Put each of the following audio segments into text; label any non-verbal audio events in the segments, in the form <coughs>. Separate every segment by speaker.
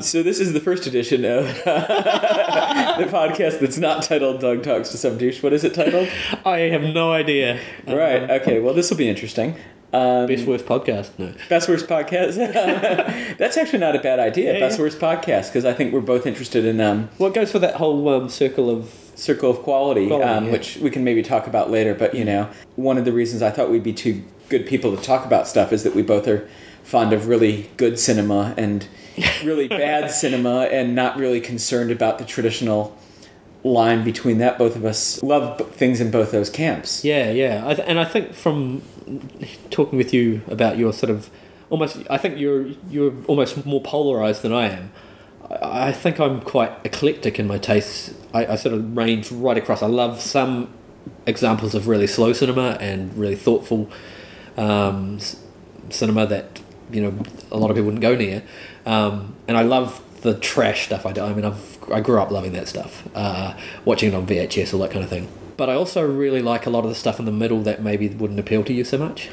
Speaker 1: So this is the first edition of <laughs> the podcast that's not titled "Dog Talks to Some Douche." What is it titled?
Speaker 2: I have no idea.
Speaker 1: right. Okay. Well, this will be interesting. Um,
Speaker 2: Best worst podcast. No.
Speaker 1: Best worst podcast. <laughs> that's actually not a bad idea.
Speaker 2: Yeah,
Speaker 1: Best
Speaker 2: yeah.
Speaker 1: worst podcast because I think we're both interested in um,
Speaker 2: What goes for that whole um, circle of
Speaker 1: circle of quality,
Speaker 2: Quality,
Speaker 1: um,
Speaker 2: yeah.
Speaker 1: which we can maybe talk about later. But you know, one of the reasons I thought we'd be two good people to talk about stuff is that we both are fond of really good cinema and really bad <laughs> cinema, and not really concerned about the traditional line between that. Both of us love b- things in both those camps.
Speaker 2: yeah, yeah, I th- and I think from talking with you about your sort of almost, I think you're you're almost more polarized than I am. I, I think I'm quite eclectic in my tastes. I, I sort of range right across. I love some examples of really slow cinema and really thoughtful um, s- cinema that you know a lot of people wouldn't go near. Um, and I love the trash stuff. I do. I mean, I've I grew up loving that stuff, uh, watching it on VHS, all that kind of thing. But I also really like a lot of the stuff in the middle that maybe wouldn't appeal to you so much.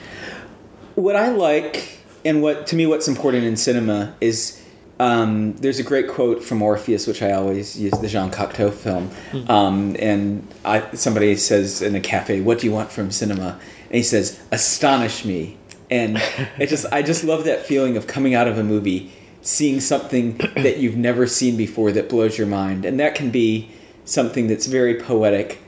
Speaker 1: What I like, and what to me, what's important in cinema is um, there's a great quote from Orpheus, which I always use, the Jean Cocteau film. Um, and I, somebody says in a cafe, "What do you want from cinema?" And he says, "Astonish me." And <laughs> it just, I just love that feeling of coming out of a movie, seeing something <clears throat> that you've never seen before that blows your mind, and that can be something that's very poetic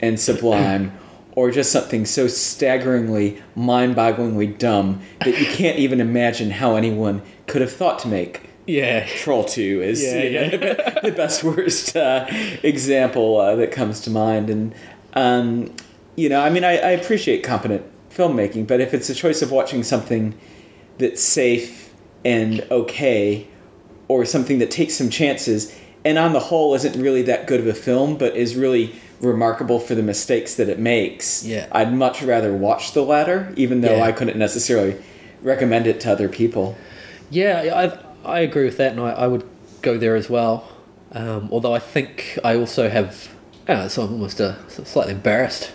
Speaker 1: and sublime, <clears throat> or just something so staggeringly, mind bogglingly dumb that you can't even imagine how anyone could have thought to make
Speaker 2: Yeah,
Speaker 1: Troll 2 is
Speaker 2: Yeah,
Speaker 1: you know,
Speaker 2: yeah. <laughs>
Speaker 1: the, best <laughs> worst uh, example uh, that comes to mind. And, um, you know, I mean, I, I appreciate competent filmmaking, but if it's a choice of watching something that's safe and okay, or something that takes some chances, and on the whole isn't really that good of a film, but is really remarkable for the mistakes that it makes,
Speaker 2: Yeah.
Speaker 1: I'd much rather watch the latter, even though
Speaker 2: Yeah.
Speaker 1: I couldn't necessarily recommend it to other people.
Speaker 2: yeah, I I agree with that, and I, I would go there as well. Um, although I think I also have, uh, so I'm almost uh, slightly embarrassed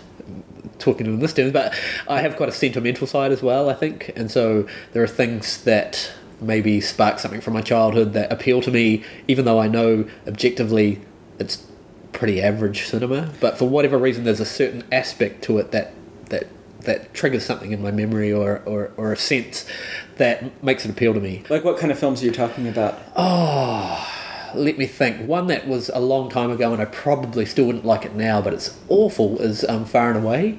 Speaker 2: talking in this terms, but I have quite a sentimental side as well. I think, and so there are things that maybe spark something from my childhood that appeal to me, even though I know objectively it's pretty average cinema. But for whatever reason, there's a certain aspect to it that that that triggers something in my memory or, or, or a sense that makes it appeal to me.
Speaker 1: Like, what kind of films are you talking about?
Speaker 2: Oh let me think. One that was a long time ago, and I probably still wouldn't like it now, but it's awful. Is um, Far and Away.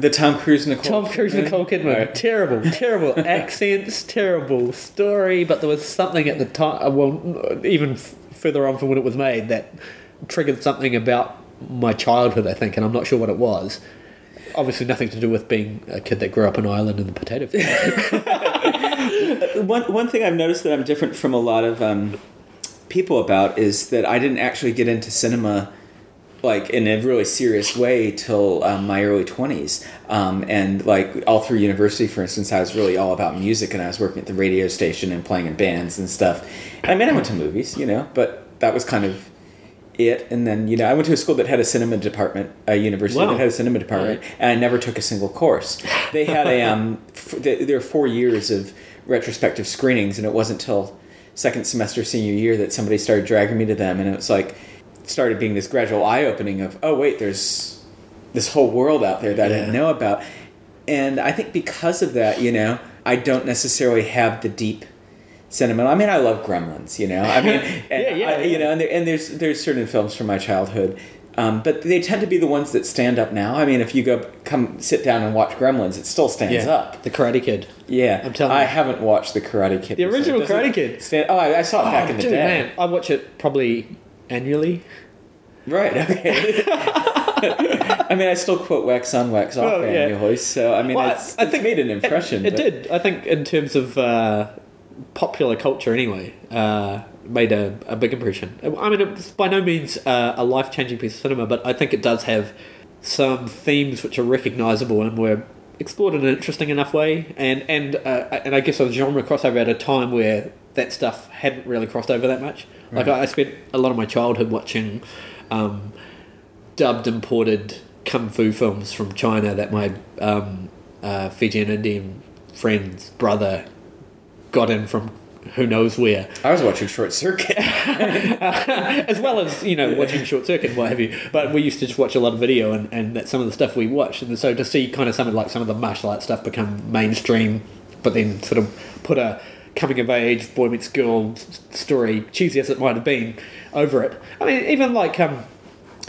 Speaker 1: The Tom Cruise Nicole.
Speaker 2: Tom Cruise? Nicole Kidman.
Speaker 1: Right.
Speaker 2: Terrible, <laughs> terrible accents, terrible story. But there was something at the time, well, even f- further on from when it was made, that triggered something about my childhood. I think, and I'm not sure what it was. Obviously, nothing to do with being a kid that grew up in Ireland in the potato field. <laughs>
Speaker 1: One one thing I've noticed that I'm different from a lot of um, people about is that I didn't actually get into cinema like in a really serious way till um, my early 20s um, and like all through university for instance i was really all about music and i was working at the radio station and playing in bands and stuff and i mean i went to movies you know but that was kind of it and then you know i went to a school that had a cinema department a university
Speaker 2: Wow.
Speaker 1: that had a cinema department
Speaker 2: Right.
Speaker 1: and i never took a single course they had a um <laughs> f- there were four years of retrospective screenings and it wasn't till second semester senior year that somebody started dragging me to them and it was like started being this gradual eye-opening of oh wait there's this whole world out there that i didn't know about and i think because of that you know i don't necessarily have the deep sentiment i mean i love gremlins you know i mean <laughs> and
Speaker 2: Yeah, yeah,
Speaker 1: I- you know and, there, and there's there's certain films from my childhood um, but they tend to be the ones that stand up now. I mean, if you go come sit down and watch Gremlins, it still stands
Speaker 2: yeah,
Speaker 1: up.
Speaker 2: the Karate Kid.
Speaker 1: Yeah,
Speaker 2: I'm telling
Speaker 1: I
Speaker 2: you.
Speaker 1: haven't watched the Karate Kid.
Speaker 2: The original Karate Kid.
Speaker 1: Stand, oh, I, I saw it back
Speaker 2: Oh,
Speaker 1: in the
Speaker 2: dude,
Speaker 1: day.
Speaker 2: man, I watch it probably annually.
Speaker 1: Right. <laughs> Okay. <laughs> I mean, I still quote wax on, wax off
Speaker 2: Well, yeah.
Speaker 1: annually. So I mean,
Speaker 2: Well,
Speaker 1: it's, it's made an impression.
Speaker 2: It, it did. I think in terms of uh, popular culture, anyway, uh, made a, a big impression. I mean, it's by no means uh, a life changing piece of cinema, but I think it does have some themes which are recognisable and were explored in an interesting enough way, and and uh, and I guess a genre crossover at a time where that stuff hadn't really crossed over that much. Like I, I spent a lot of my childhood watching um, dubbed imported kung fu films from China that my um, uh, Fijian Indian friend's brother got in from who knows where.
Speaker 1: I was watching Short Circuit. <laughs>
Speaker 2: as well as you know watching Short Circuit and what have you. But we used to just watch a lot of video, and, and that's some of the stuff we watched. And so to see kind of some of like some of the martial arts stuff become mainstream, but then sort of put a coming of age boy meets girl story, cheesy as it might have been, over it. I mean, even like um,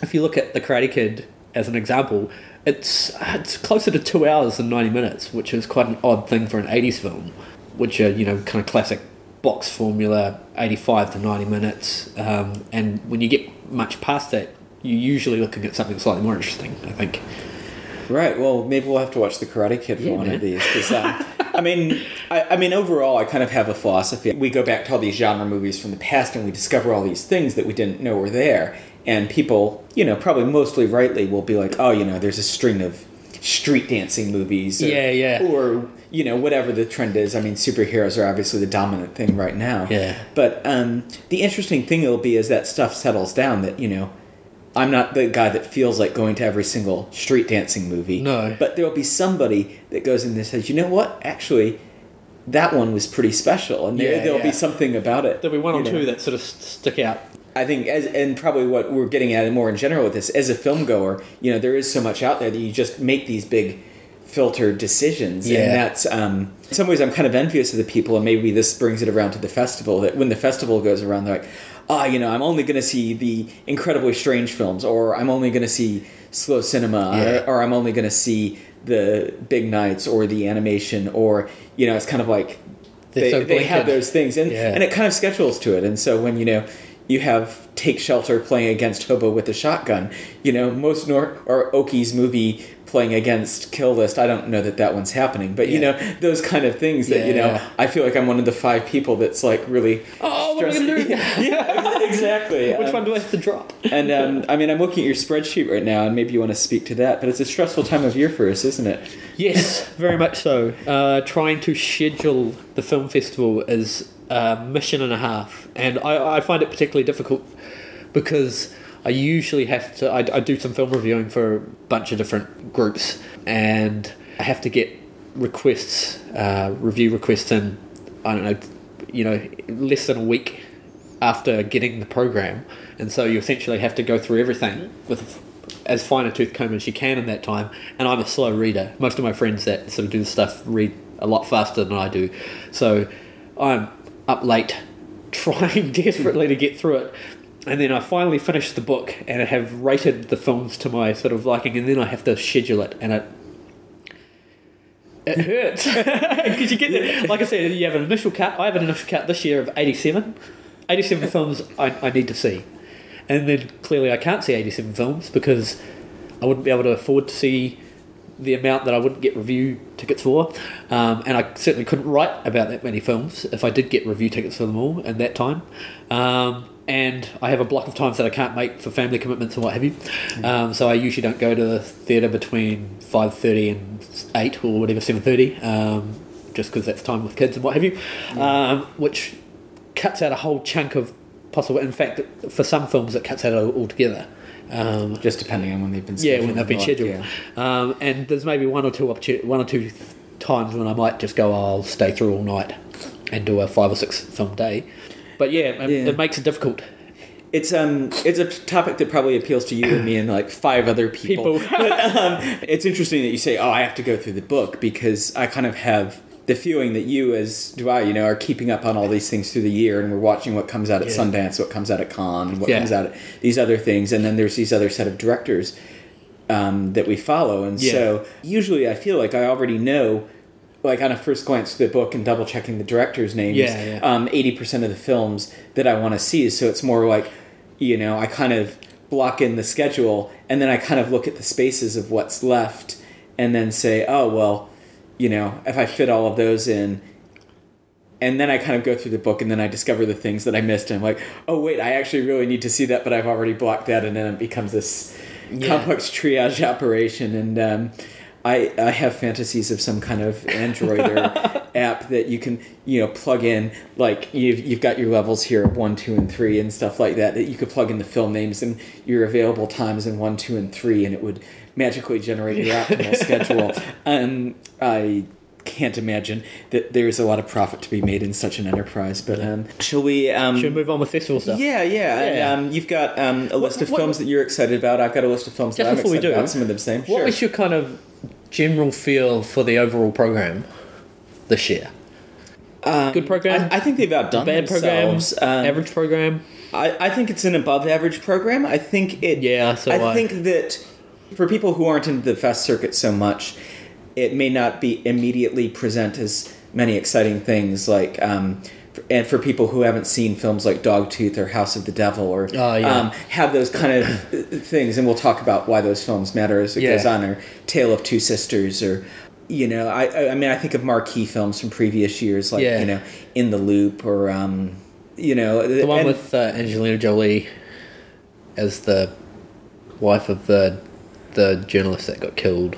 Speaker 2: if you look at the Karate Kid as an example, it's it's closer to two hours than ninety minutes, which is quite an odd thing for an eighties film, which are you know kind of classic box formula, eighty five to ninety minutes, um, and when you get much past that, you're usually looking at something slightly more interesting. I think.
Speaker 1: Right. Well, maybe we'll have to watch The Karate Kid for
Speaker 2: Yeah,
Speaker 1: one
Speaker 2: man.
Speaker 1: of these. 'cause, um, <laughs> I mean, I, I mean, overall, I kind of have a philosophy. We go back to all these genre movies from the past, and we discover all these things that we didn't know were there. And people, you know, probably mostly rightly, will be like, "Oh, you know, there's a string of street dancing movies." Or,
Speaker 2: Yeah, yeah.
Speaker 1: Or you know, whatever the trend is. I mean, superheroes are obviously the dominant thing right now.
Speaker 2: Yeah.
Speaker 1: But um, the interesting thing will be as that stuff settles down that you know. I'm not the guy that feels like going to every single street dancing movie.
Speaker 2: No.
Speaker 1: But there'll be somebody that goes in there and says, you know what? Actually, that one was pretty special. And there,
Speaker 2: Yeah,
Speaker 1: there'll
Speaker 2: yeah.
Speaker 1: be something about it.
Speaker 2: There'll be one or
Speaker 1: know.
Speaker 2: two that sort of stick out.
Speaker 1: I think, as and probably what we're getting at more in general with this, as a film goer, you know, there is so much out there that you just make these big filtered decisions,
Speaker 2: Yeah.
Speaker 1: and that's um, in some ways I'm kind of envious of the people, and maybe this brings it around to the festival. That when the festival goes around, they're like, ah, you know, I'm only going to see the incredibly strange films, or I'm only going to see slow cinema,
Speaker 2: Yeah.
Speaker 1: or, or I'm only going to see the big nights, or the animation, or you know, it's kind of like they,
Speaker 2: so
Speaker 1: they have those things and
Speaker 2: Yeah.
Speaker 1: and it kind of schedules to it and so when you know you have take shelter playing against hobo with a shotgun you know most nor or oki's movie playing against kill list i don't know that that one's happening but you know those kind of things that you know
Speaker 2: Yeah.
Speaker 1: i feel like i'm one of the five people that's like really
Speaker 2: Oh, what are we gonna do? <laughs>
Speaker 1: yeah exactly <laughs>
Speaker 2: Which
Speaker 1: Um,
Speaker 2: one do I have to drop?
Speaker 1: and um, i mean i'm looking at your spreadsheet right now and maybe you want to speak to that but it's a stressful time of year for us isn't it
Speaker 2: Yes, very much so. Uh, trying to schedule the film festival is a mission and a half, and I, I find it particularly difficult because I usually have to. I, I do some film reviewing for a bunch of different groups, and I have to get requests, uh, review requests in. I don't know, you know, less than a week after getting the program, and so you essentially have to go through everything with as fine a tooth comb as you can in that time. And I'm a slow reader. Most of my friends that sort of do the stuff read a lot faster than I do, so I'm up late <laughs> trying desperately to get through it. And then I finally finish the book and I have rated the films to my sort of liking, and then I have to schedule it, and it it hurts <laughs> because you get the, like I said, you have an initial cut. I have an initial cut this year of 87. 87 films I, I need to see. And then clearly I can't see 87 films because I wouldn't be able to afford to see the amount that I wouldn't get review tickets for. Um, and I certainly couldn't write about that many films if I did get review tickets for them all at that time. Um, and I have a block of times that I can't make for family commitments and what have you. Um, so I usually don't go to the theatre between 5.30 and 8 or whatever, 7.30, um, just because that's time with kids and what have you. Um, which cuts out a whole chunk of possible. In fact, for some films, it cuts out altogether. Um,
Speaker 1: just depending on when they've been scheduled.
Speaker 2: yeah, when they've been scheduled.
Speaker 1: yeah.
Speaker 2: Um, and there's maybe one or two one or two times when I might just go, I'll stay through all night and do a five or six film day. But yeah, it,
Speaker 1: Yeah.
Speaker 2: it makes it difficult.
Speaker 1: It's um it's a topic that probably appeals to you and me and like five other people.
Speaker 2: People. <laughs>
Speaker 1: but, um, it's interesting that you say, "Oh, I have to go through the book," because I kind of have the feeling that you, as do I, you know, are keeping up on all these things through the year, and we're watching what comes out at
Speaker 2: Yeah.
Speaker 1: Sundance, what comes out at Cannes, and what
Speaker 2: Yeah.
Speaker 1: comes out at these other things, and then there's these other set of directors um, that we follow, and
Speaker 2: Yeah.
Speaker 1: so usually I feel like I already know. Like on a first glance through the book and double checking the directors' names,
Speaker 2: Yeah, yeah.
Speaker 1: um, 80% of the films that I want to see. So it's more like, you know, I kind of block in the schedule and then I kind of look at the spaces of what's left and then say, oh, well, you know, if I fit all of those in, and then I kind of go through the book and then I discover the things that I missed and I'm like, oh, wait, I actually really need to see that, but I've already blocked that. And then it becomes this
Speaker 2: Yeah.
Speaker 1: complex triage operation. And, um, I, I have fantasies of some kind of Android or <laughs> app that you can you know plug in like you've, you've got your levels here of one two and three and stuff like that that you could plug in the film names and your available times in one two and three and it would magically generate your optimal schedule <laughs> um, I can't imagine that there's a lot of profit to be made in such an enterprise. But um, shall we? Um,
Speaker 2: Should we move on with festival stuff?
Speaker 1: yeah, yeah. and,
Speaker 2: Yeah.
Speaker 1: um, you've got um, a list of
Speaker 2: what-
Speaker 1: films that you're excited about. I've got a list of films that I'm excited
Speaker 2: do,
Speaker 1: about. Some of them same.
Speaker 2: What
Speaker 1: sure.
Speaker 2: was your kind of general feel for the overall program this year?
Speaker 1: Um,
Speaker 2: Good program?
Speaker 1: I, I think they've outdone
Speaker 2: Bad
Speaker 1: themselves. Um,
Speaker 2: average program?
Speaker 1: I, I think it's an above average program. I think it.
Speaker 2: Yeah, so
Speaker 1: I
Speaker 2: I.
Speaker 1: think that for people who aren't into the fest circuit so much, it may not be immediately present as many exciting things like. Um, and for people who haven't seen films like Dogtooth or House of the Devil or
Speaker 2: Oh, yeah.
Speaker 1: um, have those kind of things, and we'll talk about why those films matter as it
Speaker 2: Yeah.
Speaker 1: goes on, or Tale of Two Sisters, or you know, I I- I mean, I think of marquee films from previous years, like
Speaker 2: Yeah.
Speaker 1: you know, In the Loop or um, you know,
Speaker 2: the one
Speaker 1: and-
Speaker 2: with uh, Angelina Jolie as the wife of the the journalist that got killed,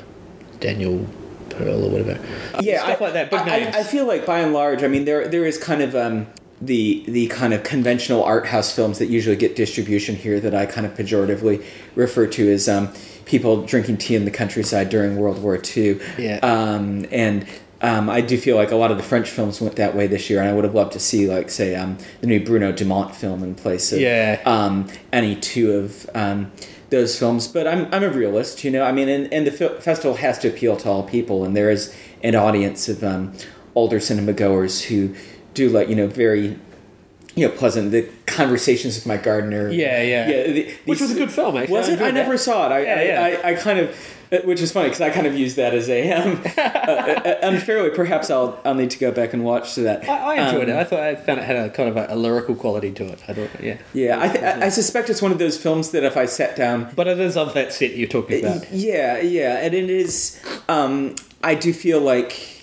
Speaker 2: Daniel Pearl or whatever.
Speaker 1: yeah,
Speaker 2: stuff
Speaker 1: I,
Speaker 2: like that. Big
Speaker 1: I,
Speaker 2: names.
Speaker 1: I, I feel like by and large, I mean, there there is kind of um, the the kind of conventional art house films that usually get distribution here that I kind of pejoratively refer to as um, people drinking tea in the countryside during World War II.
Speaker 2: Yeah.
Speaker 1: Um, and um, I do feel like a lot of the French films went that way this year, and I would have loved to see, like, say, um, the new Bruno Dumont film in place of
Speaker 2: Yeah.
Speaker 1: um, any two of um, those films. But I'm, I'm a realist, you know. I mean, and, and the fil- festival has to appeal to all people, and there is an audience of um, older cinema goers who do like you know very you know pleasant the conversations with my gardener.
Speaker 2: Yeah, yeah.
Speaker 1: yeah. the-
Speaker 2: Which was a good film, actually.
Speaker 1: Was
Speaker 2: I
Speaker 1: it? I never
Speaker 2: that.
Speaker 1: saw it. I,
Speaker 2: Yeah,
Speaker 1: I,
Speaker 2: yeah.
Speaker 1: I, I kind of. Uh, Which is funny because I kind of use that as a um, uh, uh, unfairly. Perhaps I'll I'll need to go back and watch to that.
Speaker 2: I, I enjoyed
Speaker 1: Um,
Speaker 2: it. I thought I found it had a kind of a, a lyrical quality to it. I thought, yeah.
Speaker 1: Yeah, I, th- I I suspect it's one of those films that if I sat down
Speaker 2: But it is of that set you're talking about.
Speaker 1: Yeah, yeah, and it is. Um, I do feel like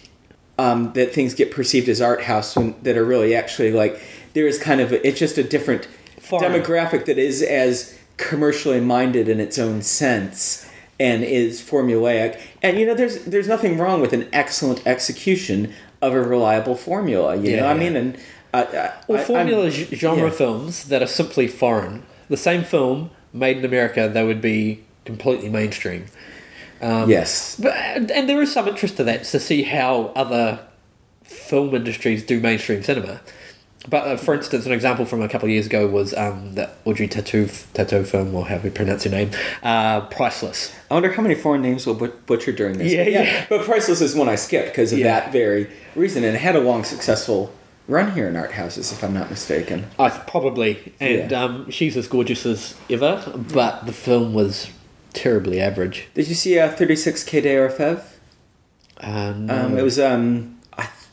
Speaker 1: um, that things get perceived as art house when that are really actually like there is kind of it's just a different
Speaker 2: Foreign.
Speaker 1: demographic that is as commercially minded in its own sense and is formulaic. And you know, there's there's nothing wrong with an excellent execution of a reliable formula. You
Speaker 2: Yeah,
Speaker 1: know, I mean, and uh, uh,
Speaker 2: Or formula
Speaker 1: I'm-
Speaker 2: genre
Speaker 1: yeah.
Speaker 2: films that are simply foreign. The same film made in America, they would be completely mainstream. Um,
Speaker 1: yes.
Speaker 2: But and there is some interest to that to see how other film industries do mainstream cinema. But uh, for instance, an example from a couple of years ago was um, the Audrey Tattoo Tattoo film, or however you pronounce your name, uh, Priceless.
Speaker 1: I wonder how many foreign names will but- butcher during this.
Speaker 2: Yeah,
Speaker 1: But
Speaker 2: yeah.
Speaker 1: But Priceless is one I skipped because of
Speaker 2: Yeah.
Speaker 1: that very reason, and it had a long, successful run here in art houses, if I'm not mistaken.
Speaker 2: I probably, and
Speaker 1: Yeah.
Speaker 2: um, she's as gorgeous as ever, but the film was terribly average.
Speaker 1: Did you see uh, 36K de Orfev?
Speaker 2: Uh, no.
Speaker 1: Um, it was. Um,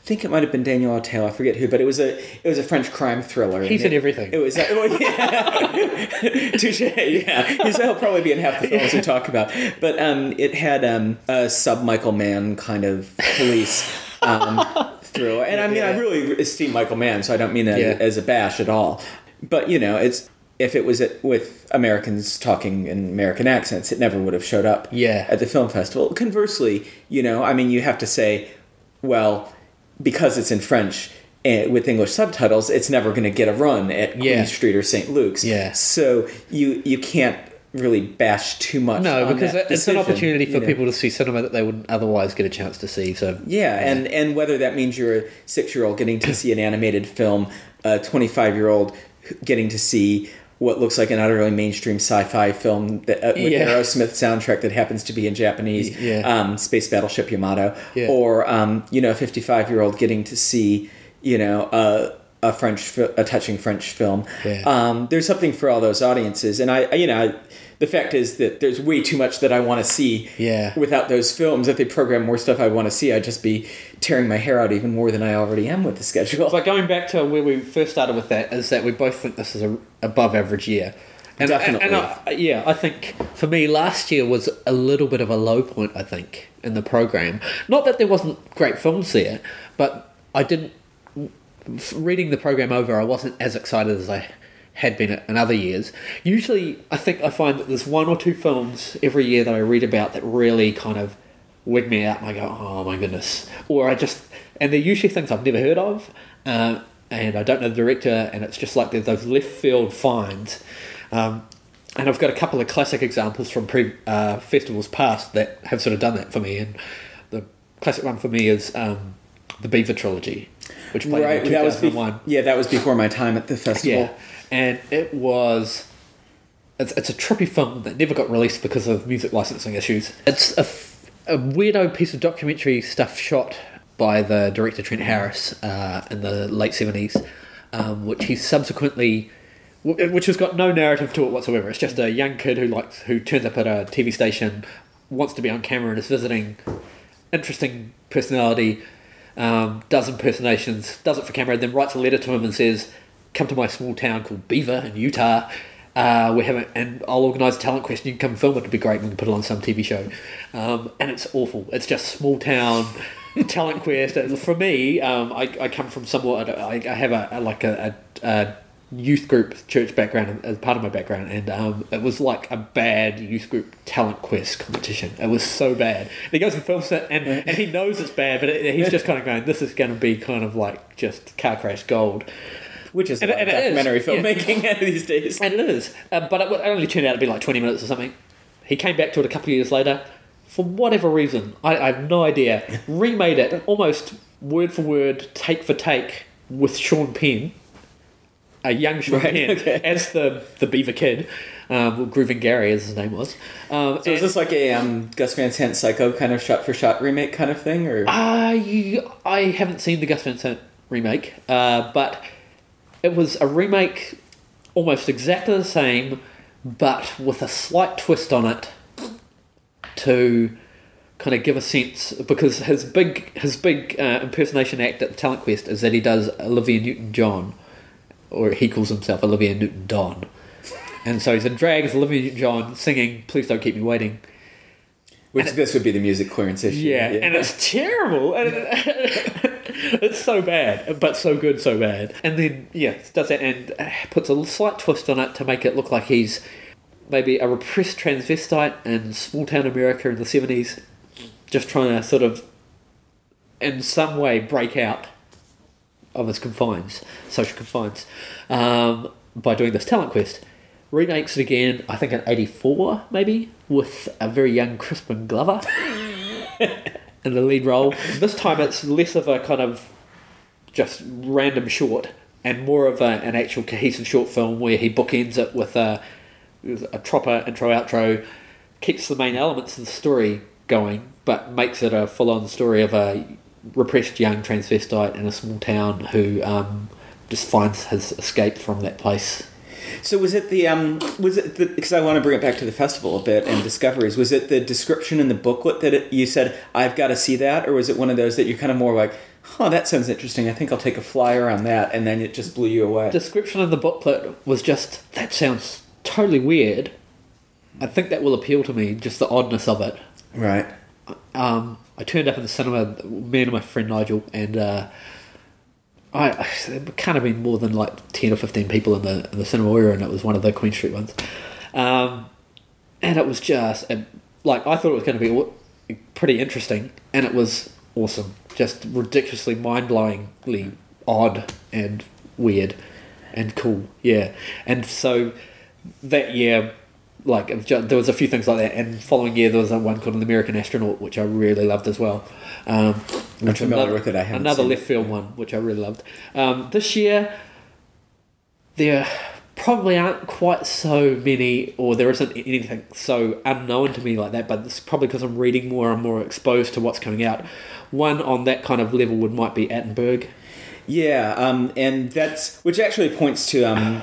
Speaker 1: I think it might have been Daniel Auteuil. I forget who, but it was a it was a French crime thriller.
Speaker 2: He's
Speaker 1: and
Speaker 2: in
Speaker 1: it,
Speaker 2: everything.
Speaker 1: It was. Uh, well, yeah. <laughs> Touche. Yeah, he's, he'll probably be in half the films we talk about. But um, it had um, a sub Michael Mann kind of police um, thriller, and I mean, I really esteem Michael Mann, so I don't mean that
Speaker 2: Yeah.
Speaker 1: as a bash at all. But you know, it's. If it was with Americans talking in American accents, it never would have showed up
Speaker 2: Yeah.
Speaker 1: at the film festival. Conversely, you know, I mean, you have to say, well, because it's in French eh, with English subtitles, it's never going to get a run at Queen Street or St. Luke's.
Speaker 2: Yeah.
Speaker 1: So you you can't really bash too much.
Speaker 2: no, because it's an
Speaker 1: decision,
Speaker 2: opportunity
Speaker 1: you
Speaker 2: for
Speaker 1: know.
Speaker 2: people to see cinema that they wouldn't otherwise get a chance to see. So
Speaker 1: Yeah, and and whether that means you're a six year old getting to see an animated film, a twenty five year old getting to see what looks like an utterly mainstream sci-fi film that, uh, with
Speaker 2: Yeah.
Speaker 1: Aerosmith soundtrack that happens to be in Japanese,
Speaker 2: Yeah.
Speaker 1: um, Space Battleship Yamato,
Speaker 2: Yeah.
Speaker 1: or um, you know, a fifty five year old getting to see you know a a French fi- a touching French film.
Speaker 2: Yeah.
Speaker 1: Um, there's something for all those audiences, and I I- you know. The fact is that there's way too much that I want to see
Speaker 2: Yeah.
Speaker 1: without those films, if they program more stuff I want to see, I'd just be tearing my hair out even more than I already am with the schedule.
Speaker 2: But going back to where we first started with that, is that we both think this is a above average year. And,
Speaker 1: Definitely.
Speaker 2: And, I, yeah, I think for me, last year was a little bit of a low point, I think, in the program. Not that there wasn't great films there, but I didn't. Reading the program over, I wasn't as excited as I had been in other years. Usually, I think I find that there's one or two films every year that I read about that really kind of wig me out and I go, oh my goodness. Or I just, and they're usually things I've never heard of, uh, and I don't know the director, and it's just like there's those left field finds. Um, and I've got a couple of classic examples from pre uh, festivals past that have sort of done that for me. And the classic one for me is um, the Beaver trilogy, which played
Speaker 1: right,
Speaker 2: in
Speaker 1: that was
Speaker 2: 2001.
Speaker 1: bef- yeah, that was before my time at the festival.
Speaker 2: Yeah, and it was. It's, it's a trippy film that never got released because of music licensing issues. It's a, f- a weirdo piece of documentary stuff shot by the director Trent Harris uh, in the late 70s, um, which he subsequently. Which has got no narrative to it whatsoever. It's just a young kid who likes who turns up at a TV station, wants to be on camera, and is visiting interesting personality, um, does impersonations, does it for camera, then writes a letter to him and says, "Come to my small town called Beaver in Utah. Uh, we have and I'll organise a talent question. You can come film it. It'd be great. We can put it on some TV show." Um, and it's awful. It's just small town <laughs> talent quest. For me, um, I, I come from somewhat. I, I have a, a like a, a, a youth group church background as part of my background and um, it was like a bad youth group talent quest competition. It was so bad. And he goes and films it and, and he knows it's bad but it, he's just kind of going this is going to be kind of like just car crash gold.
Speaker 1: Which is
Speaker 2: And-
Speaker 1: a
Speaker 2: and
Speaker 1: documentary
Speaker 2: yeah.
Speaker 1: filmmaking <laughs> these days.
Speaker 2: and it is. Uh, but it, it only turned out to be like 20 minutes or something. He came back to it a couple of years later. For whatever reason I, I have no idea. <laughs> Remade it almost word for word take for take with Sean Penn a young Sean
Speaker 1: Right, <laughs> okay.
Speaker 2: as the the Beaver Kid, um, Grooving Gary as his name was. Um,
Speaker 1: So is this like a um, Gus Van Sant Psycho kind of shot for shot remake kind of thing, or
Speaker 2: I I haven't seen the Gus Van Sant remake, uh, but it was a remake almost exactly the same, but with a slight twist on it to kind of give a sense because his big his big uh, impersonation act at the Talent Quest is that he does Olivia Newton John, or he calls himself Olivia Newton Don, and so he's in drag as Olivia Newton John singing "Please Don't Keep Me Waiting."
Speaker 1: which this would be the music clearance issue?
Speaker 2: Yeah, and it's terrible. And <laughs> it's so bad, but so good, so bad. And then yeah, does that and uh, puts a slight twist on it to make it look like he's maybe a repressed transvestite in small town America in the seventies, just trying to sort of, in some way, break out of his confines, social confines, um, by doing this talent quest. Remakes it again, I think in '84 maybe, with a very young Crispin Glover <laughs> in the lead role. This time it's less of a kind of just random short and more of a, an actual cohesive short film where he bookends it with a, a proper intro outro, keeps the main elements of the story going, but makes it a full on story of a repressed young transvestite in a small town who um, just finds his escape from that place.
Speaker 1: So was it the um was it the because I want to bring it back to the festival a bit and discoveries was it the description in the booklet that it, you said I've got to see that or was it one of those that you're kind of more like oh that sounds interesting I think I'll take a flyer on that and then it just blew you away
Speaker 2: description of the booklet was just that sounds totally weird. I think that will appeal to me, just the oddness of it.
Speaker 1: right
Speaker 2: Um, I turned up at the cinema, me and my friend Nigel, and uh, I, it can't have been more than like ten or fifteen people in the in the cinema we were. It was one of the Queen Street ones, um, and it was just like I thought it was going to be pretty interesting, and it was awesome. Just ridiculously mind blowingly odd and weird and cool. Yeah, and so that year, like it there was a few things like that, and following year there was one called an American Astronaut, which I really loved as well. Um,
Speaker 1: I'm familiar
Speaker 2: another,
Speaker 1: with it, I haven't
Speaker 2: another left
Speaker 1: it.
Speaker 2: field one, which I really loved. Um, this year, there probably aren't quite so many, or there isn't anything so unknown to me like that. But it's probably because I'm reading more and more exposed to what's coming out. One on that kind of level would might be Attenberg.
Speaker 1: Yeah, um, and that's which actually points to um,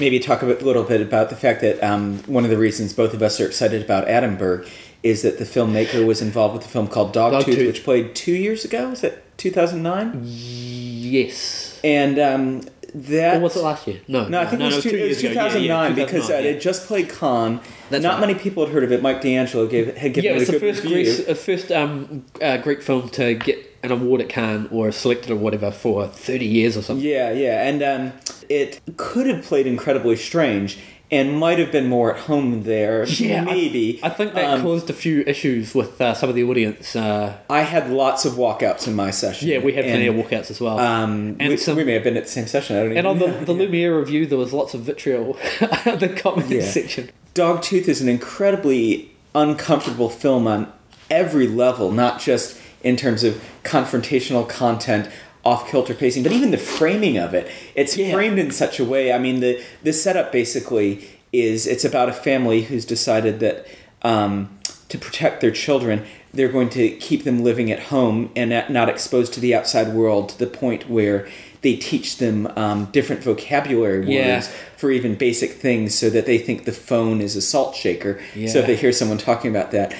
Speaker 1: maybe talk a bit, little bit about the fact that um, one of the reasons both of us are excited about Attenberg is that the filmmaker was involved with a film called Dogtooth,
Speaker 2: Dogtooth.
Speaker 1: which played two years ago. Was thousand nine?
Speaker 2: Yes.
Speaker 1: And um, that
Speaker 2: Or was it last year? No.
Speaker 1: No, I think
Speaker 2: no,
Speaker 1: it was,
Speaker 2: no,
Speaker 1: two, it was
Speaker 2: years ago. Yeah,
Speaker 1: 2009
Speaker 2: yeah,
Speaker 1: because uh,
Speaker 2: 2009,
Speaker 1: it just played Cannes.
Speaker 2: That's
Speaker 1: Not
Speaker 2: right.
Speaker 1: many people had heard of it. Mike D'Angelo gave had given
Speaker 2: yeah, it was
Speaker 1: it a
Speaker 2: the first
Speaker 1: review.
Speaker 2: Greek, uh, first um, uh, Greek film to get an award at Cannes or selected or whatever for thirty years or something.
Speaker 1: Yeah, yeah, and um, it could have played incredibly strange and might have been more at home there. <laughs>
Speaker 2: Yeah,
Speaker 1: maybe.
Speaker 2: I think that
Speaker 1: Um,
Speaker 2: caused a few issues with uh, some of the audience. Uh,
Speaker 1: I had lots of walkouts in my session.
Speaker 2: yeah, we had plenty of walkouts as well.
Speaker 1: Um,
Speaker 2: And
Speaker 1: we,
Speaker 2: some-
Speaker 1: we may have been at the same session. I don't
Speaker 2: and
Speaker 1: even
Speaker 2: on the,
Speaker 1: know.
Speaker 2: the <laughs> Lumiere review, there was lots of vitriol <laughs> in the comment
Speaker 1: Yeah.
Speaker 2: section.
Speaker 1: Dogtooth is an incredibly uncomfortable film on every level, not just in terms of confrontational content, off kilter pacing, but even the framing of it, it's
Speaker 2: Yeah.
Speaker 1: framed in such a way. I mean, the the setup basically is it's about a family who's decided that um, to protect their children, they're going to keep them living at home and not- not exposed to the outside world to the point where they teach them um, different vocabulary words
Speaker 2: Yeah.
Speaker 1: for even basic things so that they think the phone is a salt shaker. So if they hear someone talking about that.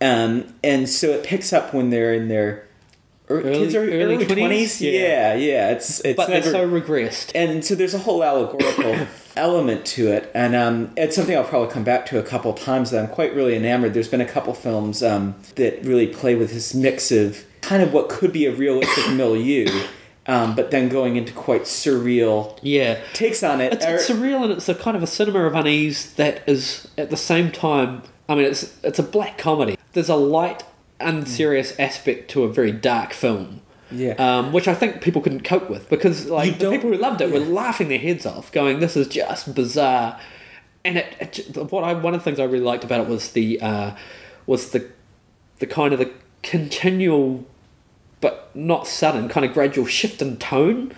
Speaker 1: Um, and so it picks up when they're in their ear-
Speaker 2: Early-
Speaker 1: kids are
Speaker 2: early
Speaker 1: early
Speaker 2: 20s?
Speaker 1: twenties.
Speaker 2: Yeah.
Speaker 1: Yeah. yeah, It's it's
Speaker 2: but
Speaker 1: never,
Speaker 2: they're so regressed.
Speaker 1: and so there's a whole allegorical <coughs> element to it, and um, it's something I'll probably come back to a couple times. That I'm quite really enamored. There's been a couple films um, that really play with this mix of kind of what could be a realistic <coughs> milieu, um, but then going into quite surreal
Speaker 2: Yeah.
Speaker 1: takes on it.
Speaker 2: It's, it's surreal and it's a kind of a cinema of unease that is at the same time. I mean, it's it's a black comedy. There's a light, unserious aspect to a very dark film.
Speaker 1: Yeah.
Speaker 2: Um, which I think people couldn't cope with because like the people who loved it were laughing their heads off, going, "This is just bizarre." And it, it what I one of the things I really liked about it was the uh, was the the kind of the continual but not sudden, kind of gradual shift in tone.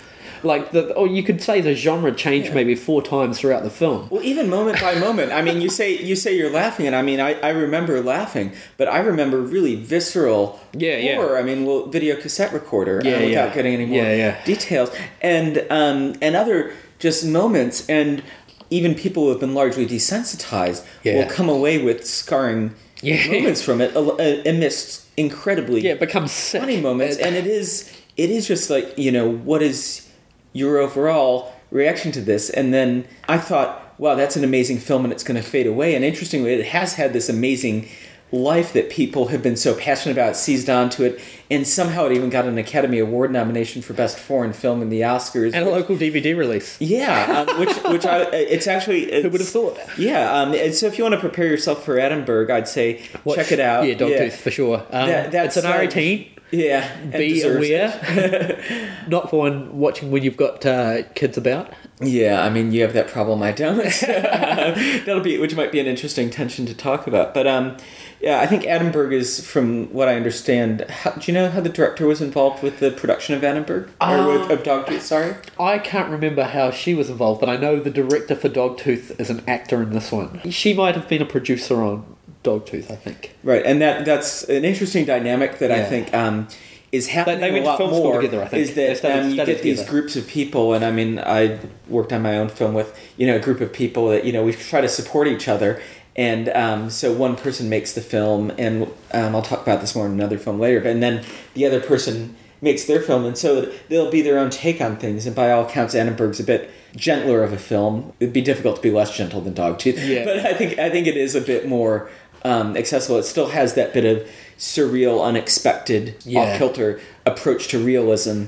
Speaker 2: Like the, or you could say the genre changed
Speaker 1: Yeah.
Speaker 2: maybe four times throughout the film.
Speaker 1: Well, even moment by moment. I mean, you say you say you're laughing, and I mean, I, I remember laughing, but I remember really visceral
Speaker 2: Yeah, yeah.
Speaker 1: horror. I mean, well, video cassette recorder,
Speaker 2: Yeah,
Speaker 1: uh, without
Speaker 2: yeah.
Speaker 1: getting any more
Speaker 2: Yeah, yeah.
Speaker 1: details, and um, and other just moments, and even people who have been largely desensitized
Speaker 2: Yeah.
Speaker 1: will come away with scarring
Speaker 2: Yeah.
Speaker 1: moments from it uh, amidst incredibly
Speaker 2: Yeah, it becomes sick.
Speaker 1: funny moments, and it is it is just like you know what is your overall reaction to this, and then I thought, wow, that's an amazing film, and it's going to fade away. And interestingly, it has had this amazing life that people have been so passionate about, seized onto it, and somehow it even got an Academy Award nomination for Best Foreign Film in the Oscars.
Speaker 2: and a local DVD release.
Speaker 1: yeah, um, which which I it's actually <laughs> it's,
Speaker 2: Who would have thought?
Speaker 1: Yeah, um, and so if you want to prepare yourself for Attenberg, I'd say
Speaker 2: Watch-
Speaker 1: check it out.
Speaker 2: Yeah, Dogtooth for sure. Um,
Speaker 1: That- that's,
Speaker 2: it's an
Speaker 1: uh,
Speaker 2: R18.
Speaker 1: Yeah,
Speaker 2: Be aware. <laughs> Not for one watching when you've got uh, kids about.
Speaker 1: Yeah, I mean, you have that problem. I don't. <laughs> That'll be, which might be an interesting tension to talk about. But um, yeah, I think Attenberg is, from what I understand. How, do you know how the director was involved with the production of Attenberg or with, of Dogtooth? Sorry.
Speaker 2: I can't remember how she was involved, but I know the director for Dogtooth is an actor in this one. She might have been a producer on Dogtooth, I think.
Speaker 1: Right, and that that's an interesting dynamic that I think um, is happening
Speaker 2: they went
Speaker 1: a
Speaker 2: to
Speaker 1: lot
Speaker 2: film
Speaker 1: more.
Speaker 2: together, I think.
Speaker 1: Is that um, you get these groups of people, and I mean, I worked on my own film with you know a group of people that you know we try to support each other, and um, so one person makes the film, and um, I'll talk about this more in another film later, but and then the other person makes their film, and so they'll be their own take on things, and by all accounts, Attenberg's a bit gentler of a film. It'd be difficult to be less gentle than Dogtooth,
Speaker 2: Yeah. <laughs>
Speaker 1: but I think I think it is a bit more um, accessible. It still has that bit of surreal, unexpected,
Speaker 2: Yeah.
Speaker 1: off kilter approach to realism.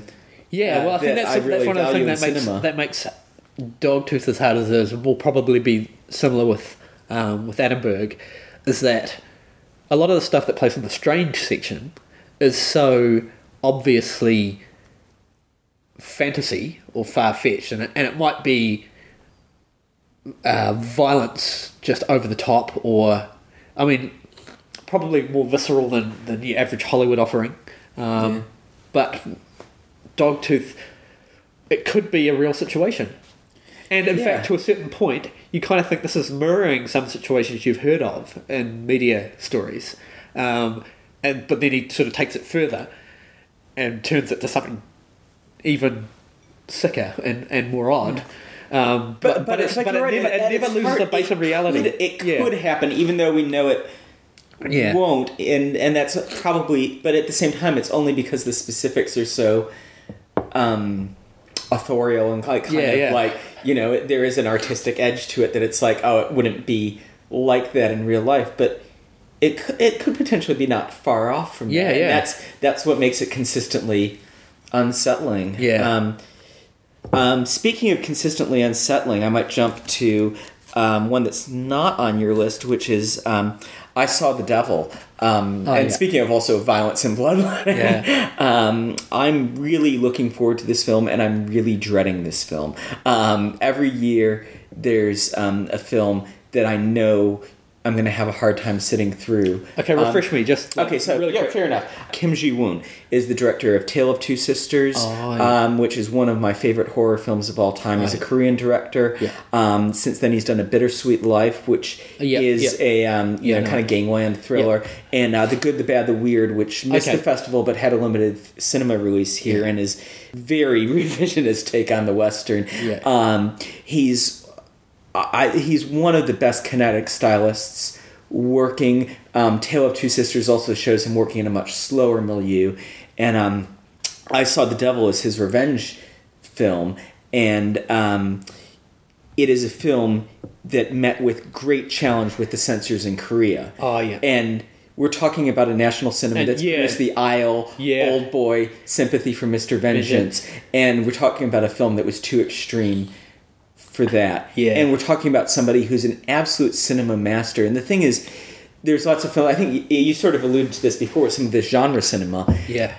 Speaker 2: Yeah,
Speaker 1: uh,
Speaker 2: well, I think
Speaker 1: that
Speaker 2: that's,
Speaker 1: I
Speaker 2: that's one of the things that makes
Speaker 1: cinema.
Speaker 2: that makes Dogtooth as hard as it is will probably be similar with um, with Attenberg, is that a lot of the stuff that plays in the strange section is so obviously fantasy or far fetched, and it, and it might be uh, violence just over the top, or I mean, probably more visceral than than your average Hollywood offering. Um,
Speaker 1: Yeah.
Speaker 2: But Dogtooth, it could be a real situation. And in
Speaker 1: Yeah.
Speaker 2: fact, to a certain point, you kind of think this is mirroring some situations you've heard of in media stories. Um, and but then he sort of takes it further and turns it to something even sicker and, and more odd. Um, but, but, it's,
Speaker 1: like
Speaker 2: but it
Speaker 1: right,
Speaker 2: never, it never loses the base
Speaker 1: it
Speaker 2: of reality.
Speaker 1: Could, it
Speaker 2: Yeah.
Speaker 1: could happen, even though we know it
Speaker 2: Yeah.
Speaker 1: won't, and and that's probably. But at the same time, it's only because the specifics are so um, authorial and like kind
Speaker 2: Yeah,
Speaker 1: of
Speaker 2: yeah.
Speaker 1: like you know it, there is an artistic edge to it that it's like oh it wouldn't be like that in real life, but. It could, it could potentially be not far off from
Speaker 2: Yeah,
Speaker 1: that. and
Speaker 2: yeah.
Speaker 1: That's that's what makes it consistently unsettling.
Speaker 2: Yeah.
Speaker 1: Um, um, speaking of consistently unsettling, I might jump to um, one that's not on your list, which is um, I Saw the Devil. Um,
Speaker 2: Oh,
Speaker 1: and
Speaker 2: yeah.
Speaker 1: speaking of also violence and bloodletting,
Speaker 2: Yeah. <laughs>
Speaker 1: um, I'm really looking forward to this film and I'm really dreading this film. Um, every year there's um, a film that I know I'm going to have a hard time sitting through.
Speaker 2: Okay,
Speaker 1: Um,
Speaker 2: refresh me just.
Speaker 1: Okay, so
Speaker 2: really
Speaker 1: yeah,
Speaker 2: quick.
Speaker 1: fair enough. Kim Ji Woon is the director of Tale of Two Sisters,
Speaker 2: Oh, yeah.
Speaker 1: um, which is one of my favorite horror films of all time. He's a Korean director.
Speaker 2: Yeah.
Speaker 1: Um, since then, he's done A Bittersweet Life, which
Speaker 2: Yeah,
Speaker 1: is a um, you know
Speaker 2: no.
Speaker 1: kind of gangland thriller, and uh, The Good, the Bad, the Weird, which missed
Speaker 2: Okay.
Speaker 1: the festival but had a limited cinema release here, and is very <laughs> revisionist take on the western. Um, he's I, he's one of the best kinetic stylists working. Um, Tale of Two Sisters also shows him working in a much slower milieu, and um, I saw The Devil as his revenge film, and um, it is a film that met with great challenge with the censors in Korea.
Speaker 2: Oh, yeah.
Speaker 1: and. We're talking about a national cinema
Speaker 2: And,
Speaker 1: that's
Speaker 2: yeah.
Speaker 1: The Isle,
Speaker 2: Yeah.
Speaker 1: Old Boy, Sympathy for Mr. Vengeance, and we're talking about a film that was too extreme for that.
Speaker 2: Yeah.
Speaker 1: And we're talking about somebody who's an absolute cinema master. And the thing is, there's lots of film. I think you, you sort of alluded to this before. with Some of this genre cinema.
Speaker 2: Yeah.